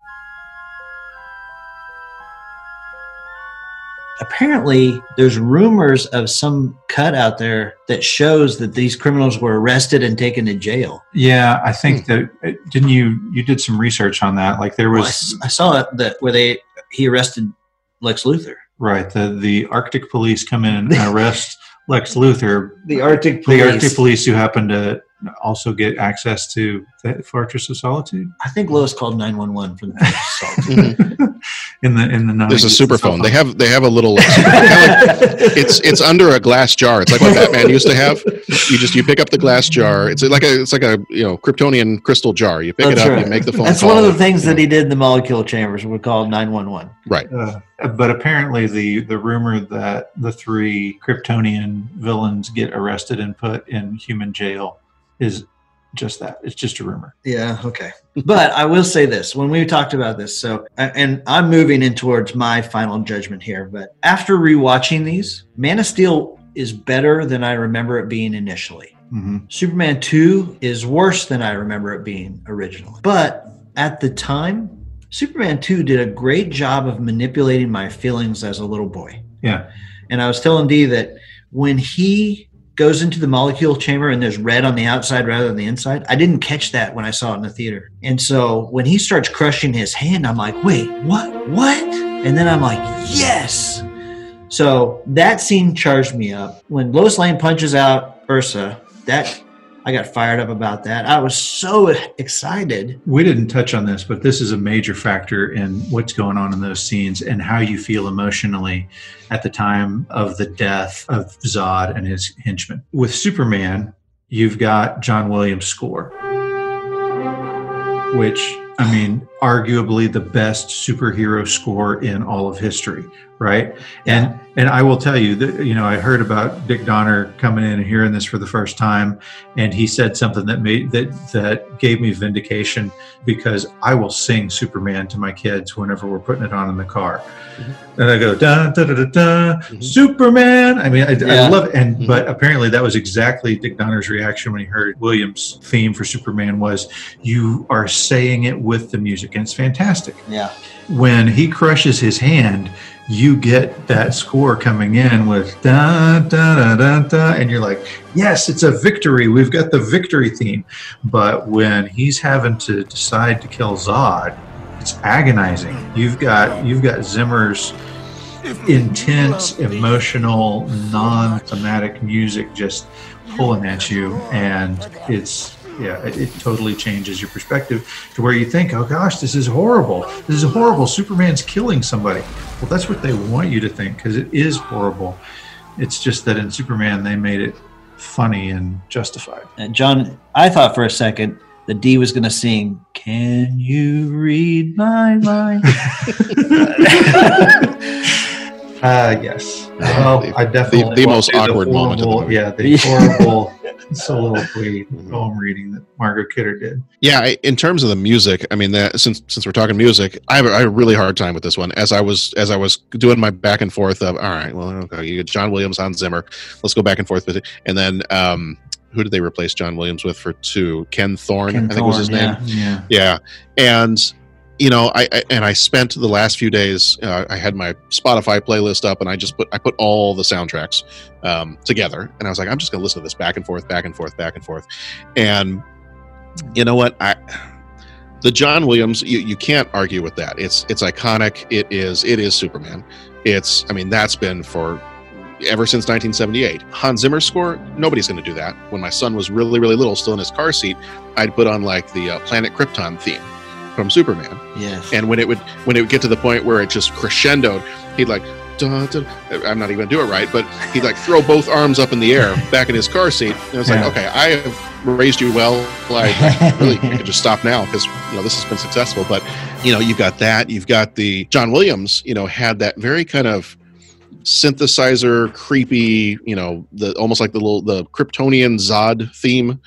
Apparently, there's rumors of some cut out there that shows that these criminals were arrested and taken to jail. Yeah, I think that uh, didn't you you did some research on that? Like there Well, I, was s- I saw it that where they he arrested Lex Luthor. right the the Arctic police come in and arrest Lex Luthor, The Arctic police. the Arctic Police, who happen to also get access to the Fortress of Solitude I think Lois called 911 for the assault. in the in the 90s. There's a super phone. They have they have a little. Like, kinda like- it's it's under a glass jar. It's like what Batman used to have. You just you pick up the glass jar. It's like a it's like a you know Kryptonian crystal jar. You pick That's it up. right. You make the phone. That's call. one of the things that he did in the molecule chambers. We call 911. Right. Uh, but apparently, the the rumor that the three Kryptonian villains get arrested and put in human jail is just that. It's just a rumor. Yeah, okay. but I will say this when we talked about this, so, and I'm moving in towards my final judgment here, but after rewatching these, Man of Steel is better than I remember it being initially. hmm Superman 2 is worse than I remember it being originally. But at the time, Superman 2 did a great job of manipulating my feelings as a little boy. Yeah. And I was telling Dee that when he goes into the molecule chamber and there's red on the outside rather than the inside, I didn't catch that when I saw it in the theater. And so when he starts crushing his hand, I'm like, wait, what? What? And then I'm like, yes. So that scene charged me up. When Lois Lane punches out Ursa, that I got fired up about that. I was so excited. We didn't touch on this, but this is a major factor in what's going on in those scenes and how you feel emotionally at the time of the death of Zod and his henchmen. With Superman, you've got John Williams' score, which, I mean, arguably the best superhero score in all of history, right? And and I will tell you that you know I heard about Dick Donner coming in and hearing this for the first time, and he said something that made that that gave me vindication because I will sing Superman to my kids whenever we're putting it on in the car, and I go da da da da da Superman. I mean, I, Yeah. I love it, and Mhm. but apparently that was exactly Dick Donner's reaction when he heard Williams' theme for Superman was, "You are saying it with the music, and it's fantastic." Yeah. when he crushes his hand, you get that score coming in with da da da da da, and you're like, yes, it's a victory. We've got the victory theme. But when he's having to decide to kill Zod, it's agonizing. You've got you've got Zimmer's intense, emotional, non-thematic music just pulling at you, and it's yeah, it, it totally changes your perspective to where you think, oh gosh, this is horrible. This is horrible. Superman's killing somebody. Well, that's what they want you to think because it is horrible. It's just that in Superman they made it funny and justified. And John, I thought for a second that Dee was going to sing, Can you read my mind? Uh, yes. Well, I definitely the won't most awkward moment of the horrible- movie. Yeah, the horrible soliloquy poem reading that Margaret Kidder did. Yeah, I- in terms of the music, I mean, that, since since we're talking music, I have, a, I have a really hard time with this one. As I was as I was doing my back and forth of, all right, well, okay, you get John Williams, Hans Zimmer, let's go back and forth with it, and then um, who did they replace John Williams with for two? Ken Thorne, Ken I think was his name. yeah. Yeah. Yeah, and you know, I, I and I spent the last few days. Uh, I had my Spotify playlist up, and I just put I put all the soundtracks um, together, and I was like, I'm just gonna listen to this back and forth, back and forth, back and forth, and you know what, I. The John Williams, you, you can't argue with that. It's it's iconic. It is it is Superman. It's I mean that's been for ever since 1978. Hans Zimmer score, nobody's going to do that. When my son was really really little, still in his car seat, I'd put on like the uh, Planet Krypton theme from Superman. Yes. And when it would when it would get to the point where it just crescendoed, he'd like I'm not even gonna do it right, but he'd like throw both arms up in the air back in his car seat. And I was Yeah. like, okay, I have raised you well. Like really, you could just stop now because you know this has been successful. But you know, you've got that. You've got the John Williams. You know, had that very kind of synthesizer, creepy. You know, the almost like the little the Kryptonian Zod theme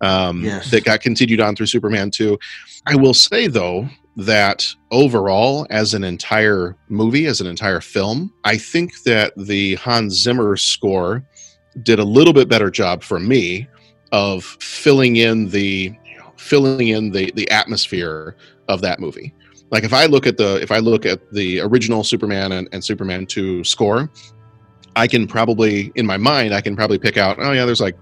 um, Yes. that got continued on through Superman 2. I will say though that overall, as an entire movie, as an entire film, I think that the Hans Zimmer score did a little bit better job for me of filling in the you know, filling in the the atmosphere of that movie. Like if I look at the if I look at the original Superman and, and Superman 2 score, I can probably in my mind I can probably pick out, oh yeah, there's like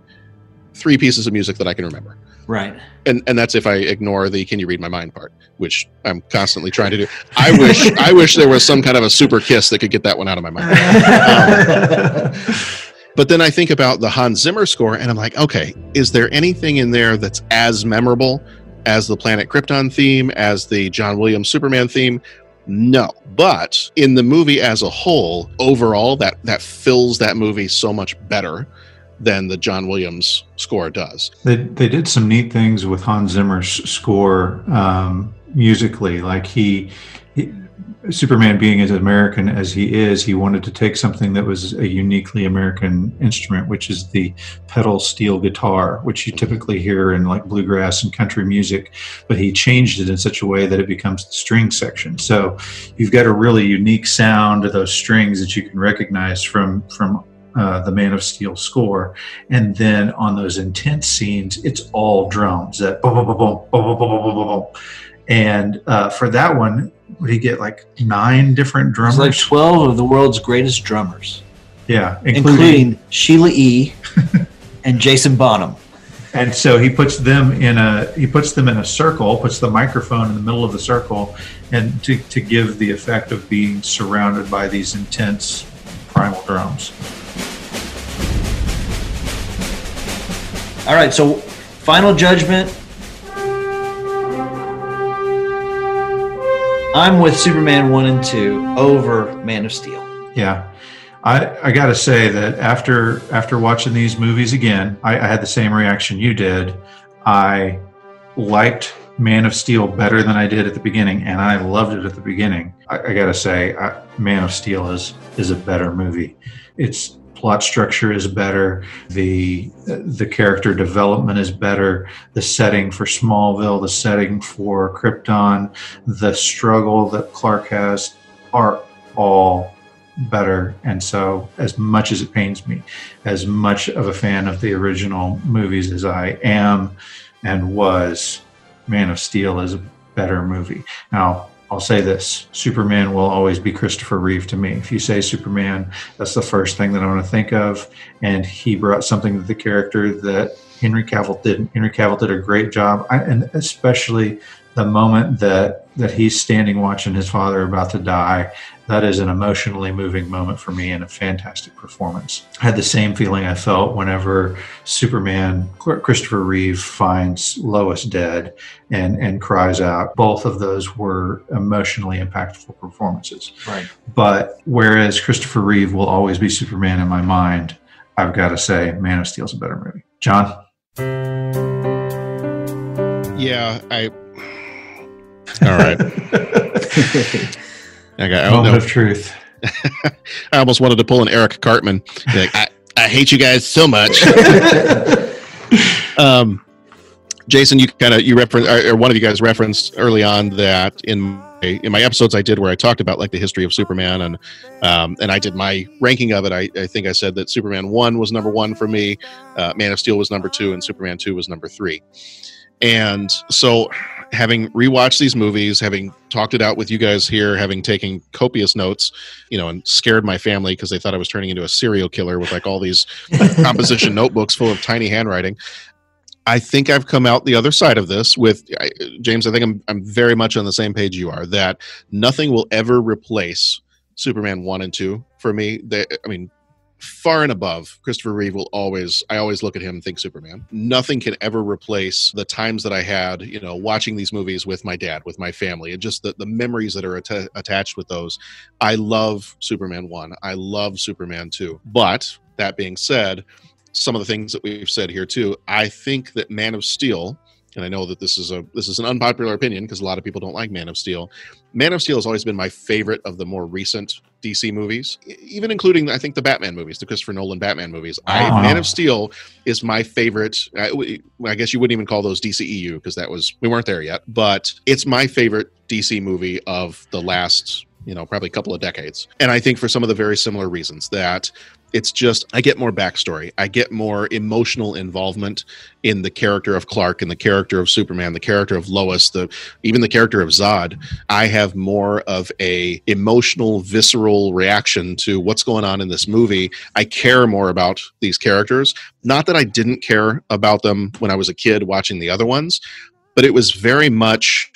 three pieces of music that I can remember right. and and that's if I ignore the "Can you read my mind" part, which I'm constantly trying to do. I wish I wish there was some kind of a super kiss that could get that one out of my mind. Um, but then I think about the Hans Zimmer score, and I'm like, okay, is there anything in there that's as memorable as the Planet Krypton theme, as the John Williams Superman theme? No. But in the movie as a whole, overall, that that fills that movie so much better than the John Williams score does. They they did some neat things with Hans Zimmer's score um, musically. Like he, he, Superman being as American as he is, he wanted to take something that was a uniquely American instrument, which is the pedal steel guitar, which you typically hear in like bluegrass and country music. But he changed it in such a way that it becomes the string section. So you've got a really unique sound of those strings that you can recognize from from uh, the Man of Steel score, and then on those intense scenes, it's all drums. That boom, boom, boom, boom, boom, boom, boom, boom, boom, boom. And uh, for that one, would he get like nine different It's drummers? like 12 of the world's greatest drummers, yeah, including, Sheila E. and Jason Bonham. And so he puts them in a he puts them in a circle, puts the microphone in the middle of the circle, and to, to give the effect of being surrounded by these intense primal drums. All right, so final judgment. I'm with Superman 1 and 2 over Man of Steel. Yeah. I, I got to say that after after watching these movies again, I, I had the same reaction you did. I liked Man of Steel better than I did at the beginning, and I loved it at the beginning. I, I got to say, I, Man of Steel is is a better movie. Its plot structure is better. the The character development is better. The setting for Smallville, the setting for Krypton, the struggle that Clark has are all better. And so, as much as it pains me, as much of a fan of the original movies as I am and was, Man of Steel is a better movie. Now, I'll say this Superman will always be Christopher Reeve to me. If you say Superman, that's the first thing that I'm going to think of. And he brought something to the character that Henry Cavill did. Henry Cavill did a great job, I, and especially the moment that that he's standing watching his father about to die that is an emotionally moving moment for me and a fantastic performance i had the same feeling i felt whenever superman christopher reeve finds lois dead and and cries out both of those were emotionally impactful performances Right. but whereas christopher reeve will always be superman in my mind i've got to say man of steel's a better movie john Yeah, I. All right. I got. I moment of truth I almost wanted to pull an Eric Cartman. Like, I, I hate you guys so much. um, Jason, you kind of you referenced, or or one of you guys referenced early on that in my, in my episodes I did where I talked about like the history of Superman and um, and I did my ranking of it. I, I think I said that Superman one was number one for me, uh, Man of Steel was number two, and Superman two was number three. And so, having rewatched these movies, having talked it out with you guys here, having taken copious notes, you know, and scared my family because they thought I was turning into a serial killer with like all these composition notebooks full of tiny handwriting. I think I've come out the other side of this with I, James. I think I'm I'm very much on the same page you are. That nothing will ever replace Superman one and two for me. They, I mean, far and above Christopher Reeve will always. I always look at him and think Superman. Nothing can ever replace the times that I had, you know, watching these movies with my dad, with my family, and just the the memories that are atta- attached with those. I love Superman one. I love Superman two. But that being said some of the things that we've said here too. I think that Man of Steel, and I know that this is a this is an unpopular opinion because a lot of people don't like Man of Steel. Man of Steel has always been my favorite of the more recent DC movies, even including I think the Batman movies, the Christopher Nolan Batman movies. I, ah. Man of Steel is my favorite. I guess you wouldn't even call those DCEU because that was we weren't there yet, but it's my favorite DC movie of the last you know probably a couple of decades, and I think for some of the very similar reasons that it's just I get more backstory. I get more emotional involvement in the character of Clark and the character of Superman, the character of Lois, the even the character of Zod. I have more of a emotional, visceral reaction to what's going on in this movie. I care more about these characters. Not that I didn't care about them when I was a kid watching the other ones, but it was very much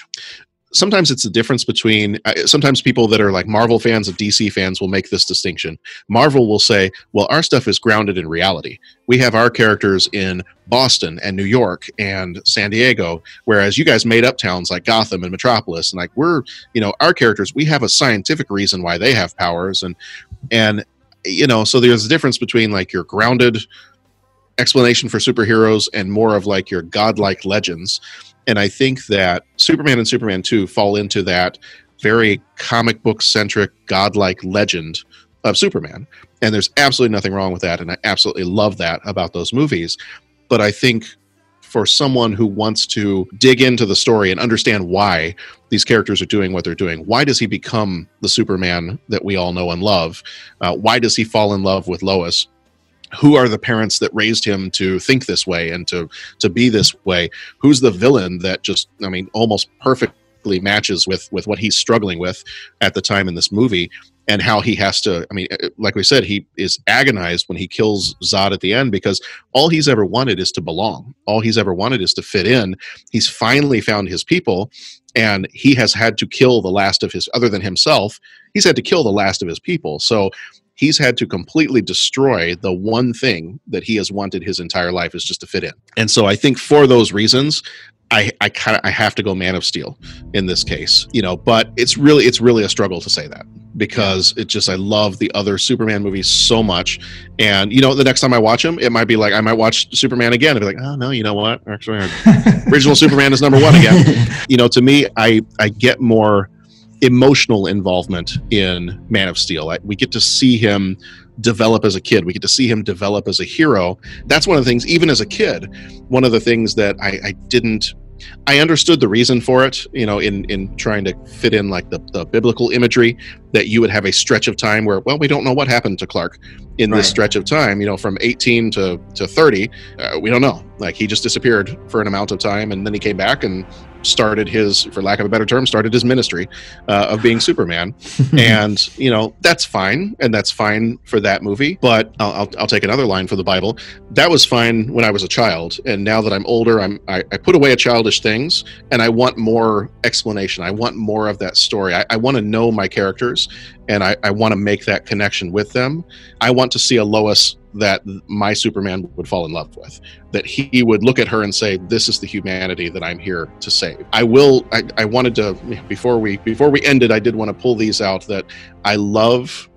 sometimes it's the difference between uh, sometimes people that are like Marvel fans and DC fans will make this distinction. Marvel will say, "Well, our stuff is grounded in reality. We have our characters in Boston and New York and San Diego, whereas you guys made up towns like Gotham and Metropolis, and like we're, you know, our characters, we have a scientific reason why they have powers, and and you know, so there's a difference between like your grounded explanation for superheroes and more of like your godlike legends." And I think that Superman and Superman 2 fall into that very comic book centric, godlike legend of Superman. And there's absolutely nothing wrong with that. And I absolutely love that about those movies. But I think for someone who wants to dig into the story and understand why these characters are doing what they're doing, why does he become the Superman that we all know and love? Uh, why does he fall in love with Lois? Who are the parents that raised him to think this way and to to be this way? Who's the villain that just i mean almost perfectly matches with with what he's struggling with at the time in this movie and how he has to i mean uh, like we said he is agonized when he kills zod at the end because all he's ever wanted is to belong. All he's ever wanted is to fit in. He's finally found his people and he has had to kill the last of his other than himself he's had to kill the last of his people. So he's had to completely destroy the one thing that he has wanted his entire life is just to fit in. And so I think for those reasons, I, I kind of I have to go Man of Steel in this case, you know. But it's really it's really a struggle to say that because it just I love the other Superman movies so much, and you know the next time I watch them, it might be like I might watch Superman again and be like, oh no, you know what? Actually, original Superman is number one again. You know, to me, I I get more emotional involvement in Man of Steel. I, we get to see him develop as a kid. We get to see him develop as a hero. That's one of the things, even as a kid, one of the things that I, I didn't. I understood the reason for it, you know, in in trying to fit in like the, the biblical imagery that you would have a stretch of time where, well, we don't know what happened to Clark in right. this stretch of time, you know, from 18 to to 30, uh, we don't know. Like he just disappeared for an amount of time, and then he came back and started his, for lack of a better term, started his ministry uh, of being Superman. and, you know, that's fine. And that's fine for that movie. But I'll, I'll, I'll, take another line for the Bible. That was fine when I was a child. And now that I'm older, I'm, I, I put away childish things and I want more explanation. I want more of that story. I, I want to know my characters and I, I want to make that connection with them. I want to see a Lois that my Superman would fall in love with. That he would look at her and say, "This is the humanity that I'm here to save." I will. I, I wanted to before we before we ended. I did want to pull these out. That I love.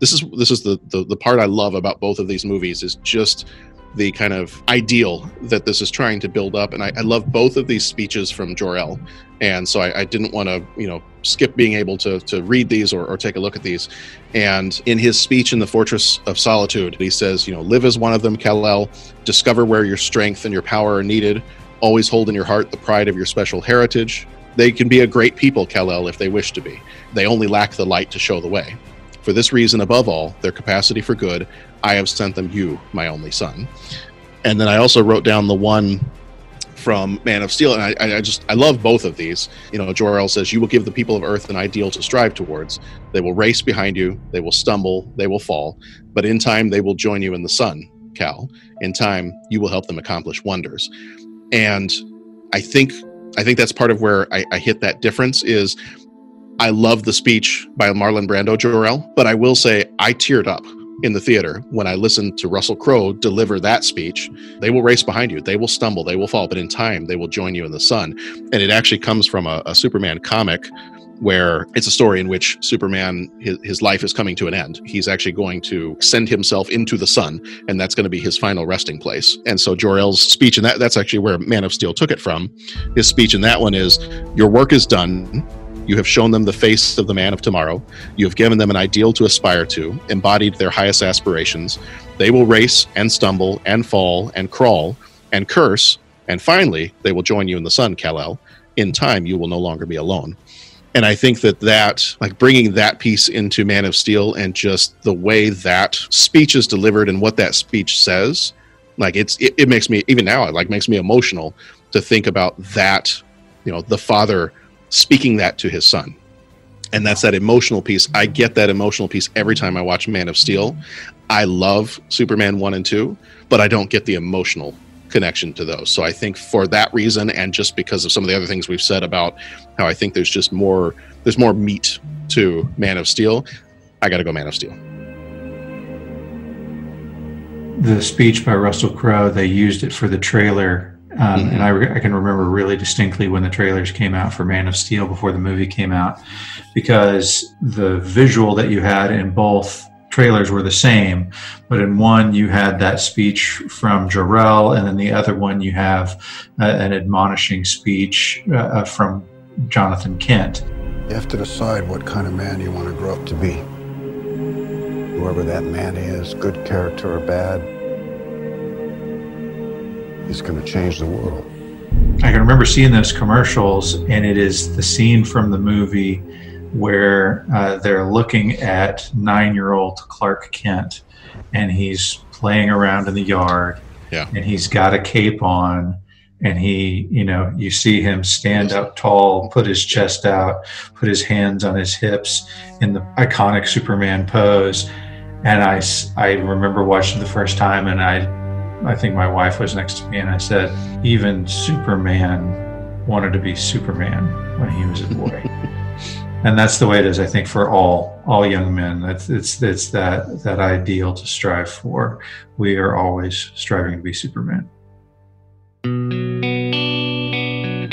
This is this is the, the the part I love about both of these movies is just the kind of ideal that this is trying to build up. And I, I love both of these speeches from Jor-El. And so I, I didn't want to, you know, skip being able to, to read these or, or take a look at these. And in his speech in the Fortress of Solitude, he says, you know, live as one of them, Kal-El, discover where your strength and your power are needed, always hold in your heart the pride of your special heritage. They can be a great people, Kal-El, if they wish to be. They only lack the light to show the way. For this reason, above all, their capacity for good, I have sent them you, my only son. And then I also wrote down the one from Man of Steel, and I, I just I love both of these. You know, Jor-El says, "You will give the people of Earth an ideal to strive towards. They will race behind you. They will stumble. They will fall. But in time, they will join you in the sun, Kal, In time, you will help them accomplish wonders." And I think I think that's part of where I, I hit that difference. Is I love the speech by Marlon Brando Jor-El, but I will say I teared up in the theater when I listened to Russell Crowe deliver that speech. They will race behind you, they will stumble, they will fall, but in time they will join you in the sun. And it actually comes from a, a Superman comic where it's a story in which Superman, his, his life is coming to an end. He's actually going to send himself into the sun, and that's going to be his final resting place. And so Jor-El's speech, and that, that's actually where Man of Steel took it from. His speech in that one is Your work is done. You have shown them the face of the man of tomorrow. You have given them an ideal to aspire to, embodied their highest aspirations. They will race and stumble and fall and crawl and curse, and finally, they will join you in the sun, Kal-El. In time, you will no longer be alone. And I think that that, like bringing that piece into Man of Steel and just the way that speech is delivered and what that speech says, like it's, it, it makes me, even now, it like makes me emotional to think about that, you know, the father speaking that to his son. And that's that emotional piece. I get that emotional piece every time I watch Man of Steel. I love Superman 1 and 2, but I don't get the emotional connection to those. So I think for that reason, and just because of some of the other things we've said about how I think there's just more there's more meat to Man of Steel, I got to go Man of Steel. The speech by Russell Crowe, they used it for the trailer. Um, And I, re- I can remember really distinctly when the trailers came out for Man of Steel before the movie came out, because the visual that you had in both trailers were the same, but in one you had that speech from Jor-El, and then the other one you have uh, an admonishing speech uh, uh, from Jonathan Kent. You have to decide what kind of man you want to grow up to be. Whoever that man is, good character or bad, he's going to change the world. I can remember seeing those commercials, and it is the scene from the movie where uh, they're looking at nine year old Clark Kent, and he's playing around in the yard, Yeah. and he's got a cape on. And he, you know, you see him stand up tall, put his chest out, put his hands on his hips in the iconic Superman pose. And I, I remember watching the first time, and I I think my wife was next to me, and I said, even Superman wanted to be Superman when he was a boy. and that's the way it is, I think, for all all young men. That's it's it's that that ideal to strive for. We are always striving to be Superman.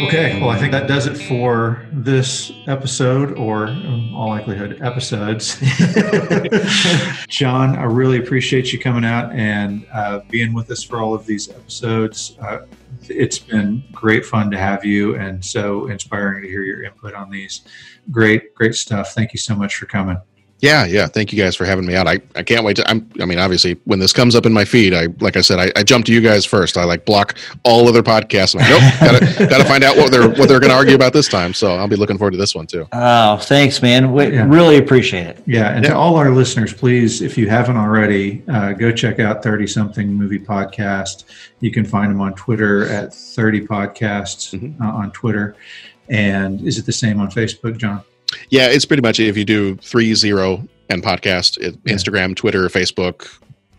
Okay, well, I think that does it for this episode, or in all likelihood, episodes. John, I really appreciate you coming out and uh, being with us for all of these episodes. Uh, it's been great fun to have you, and so inspiring to hear your input on these. Great, great stuff. Thank you so much for coming. Yeah, yeah. Thank you guys for having me out. I, I can't wait to. I'm. I mean, obviously, when this comes up in my feed, I like I said, I, I jump to you guys first. I like block all other podcasts. I'm like, nope, gotta gotta find out what they're what they're going to argue about this time. So I'll be looking forward to this one too. Oh, thanks, man. We Yeah. really appreciate it. Yeah, and to all our listeners, please, if you haven't already, uh, go check out 30 something movie podcast. You can find them on Twitter at 30 podcasts uh, on Twitter. And is it the same on Facebook, John? Yeah, it's pretty much if you do three zero and podcast, it, Instagram, Twitter, Facebook.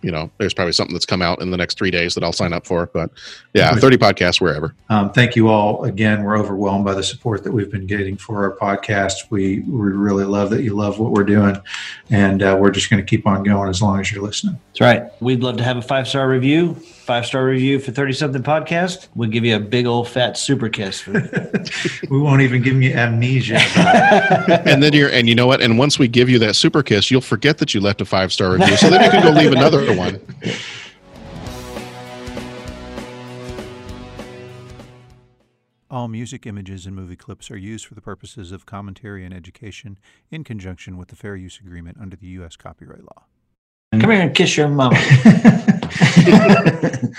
You know, there's probably something that's come out in the next three days that I'll sign up for. But yeah, Right. thirty podcasts wherever. Um, thank you all again. We're overwhelmed by the support that we've been getting for our podcast. We we really love that you love what we're doing, and uh, we're just going to keep on going as long as you're listening. That's right. We'd love to have a five star review. Five star review for 30 something podcast. We'll give you a big old fat super kiss. For, We won't even give you amnesia. and then you're and you know what? And once we give you that super kiss, you'll forget that you left a five star review. So then you can go leave another one. All music, images, and movie clips are used for the purposes of commentary and education in conjunction with the Fair Use Agreement under the U.S. copyright law. Come here and kiss your mama.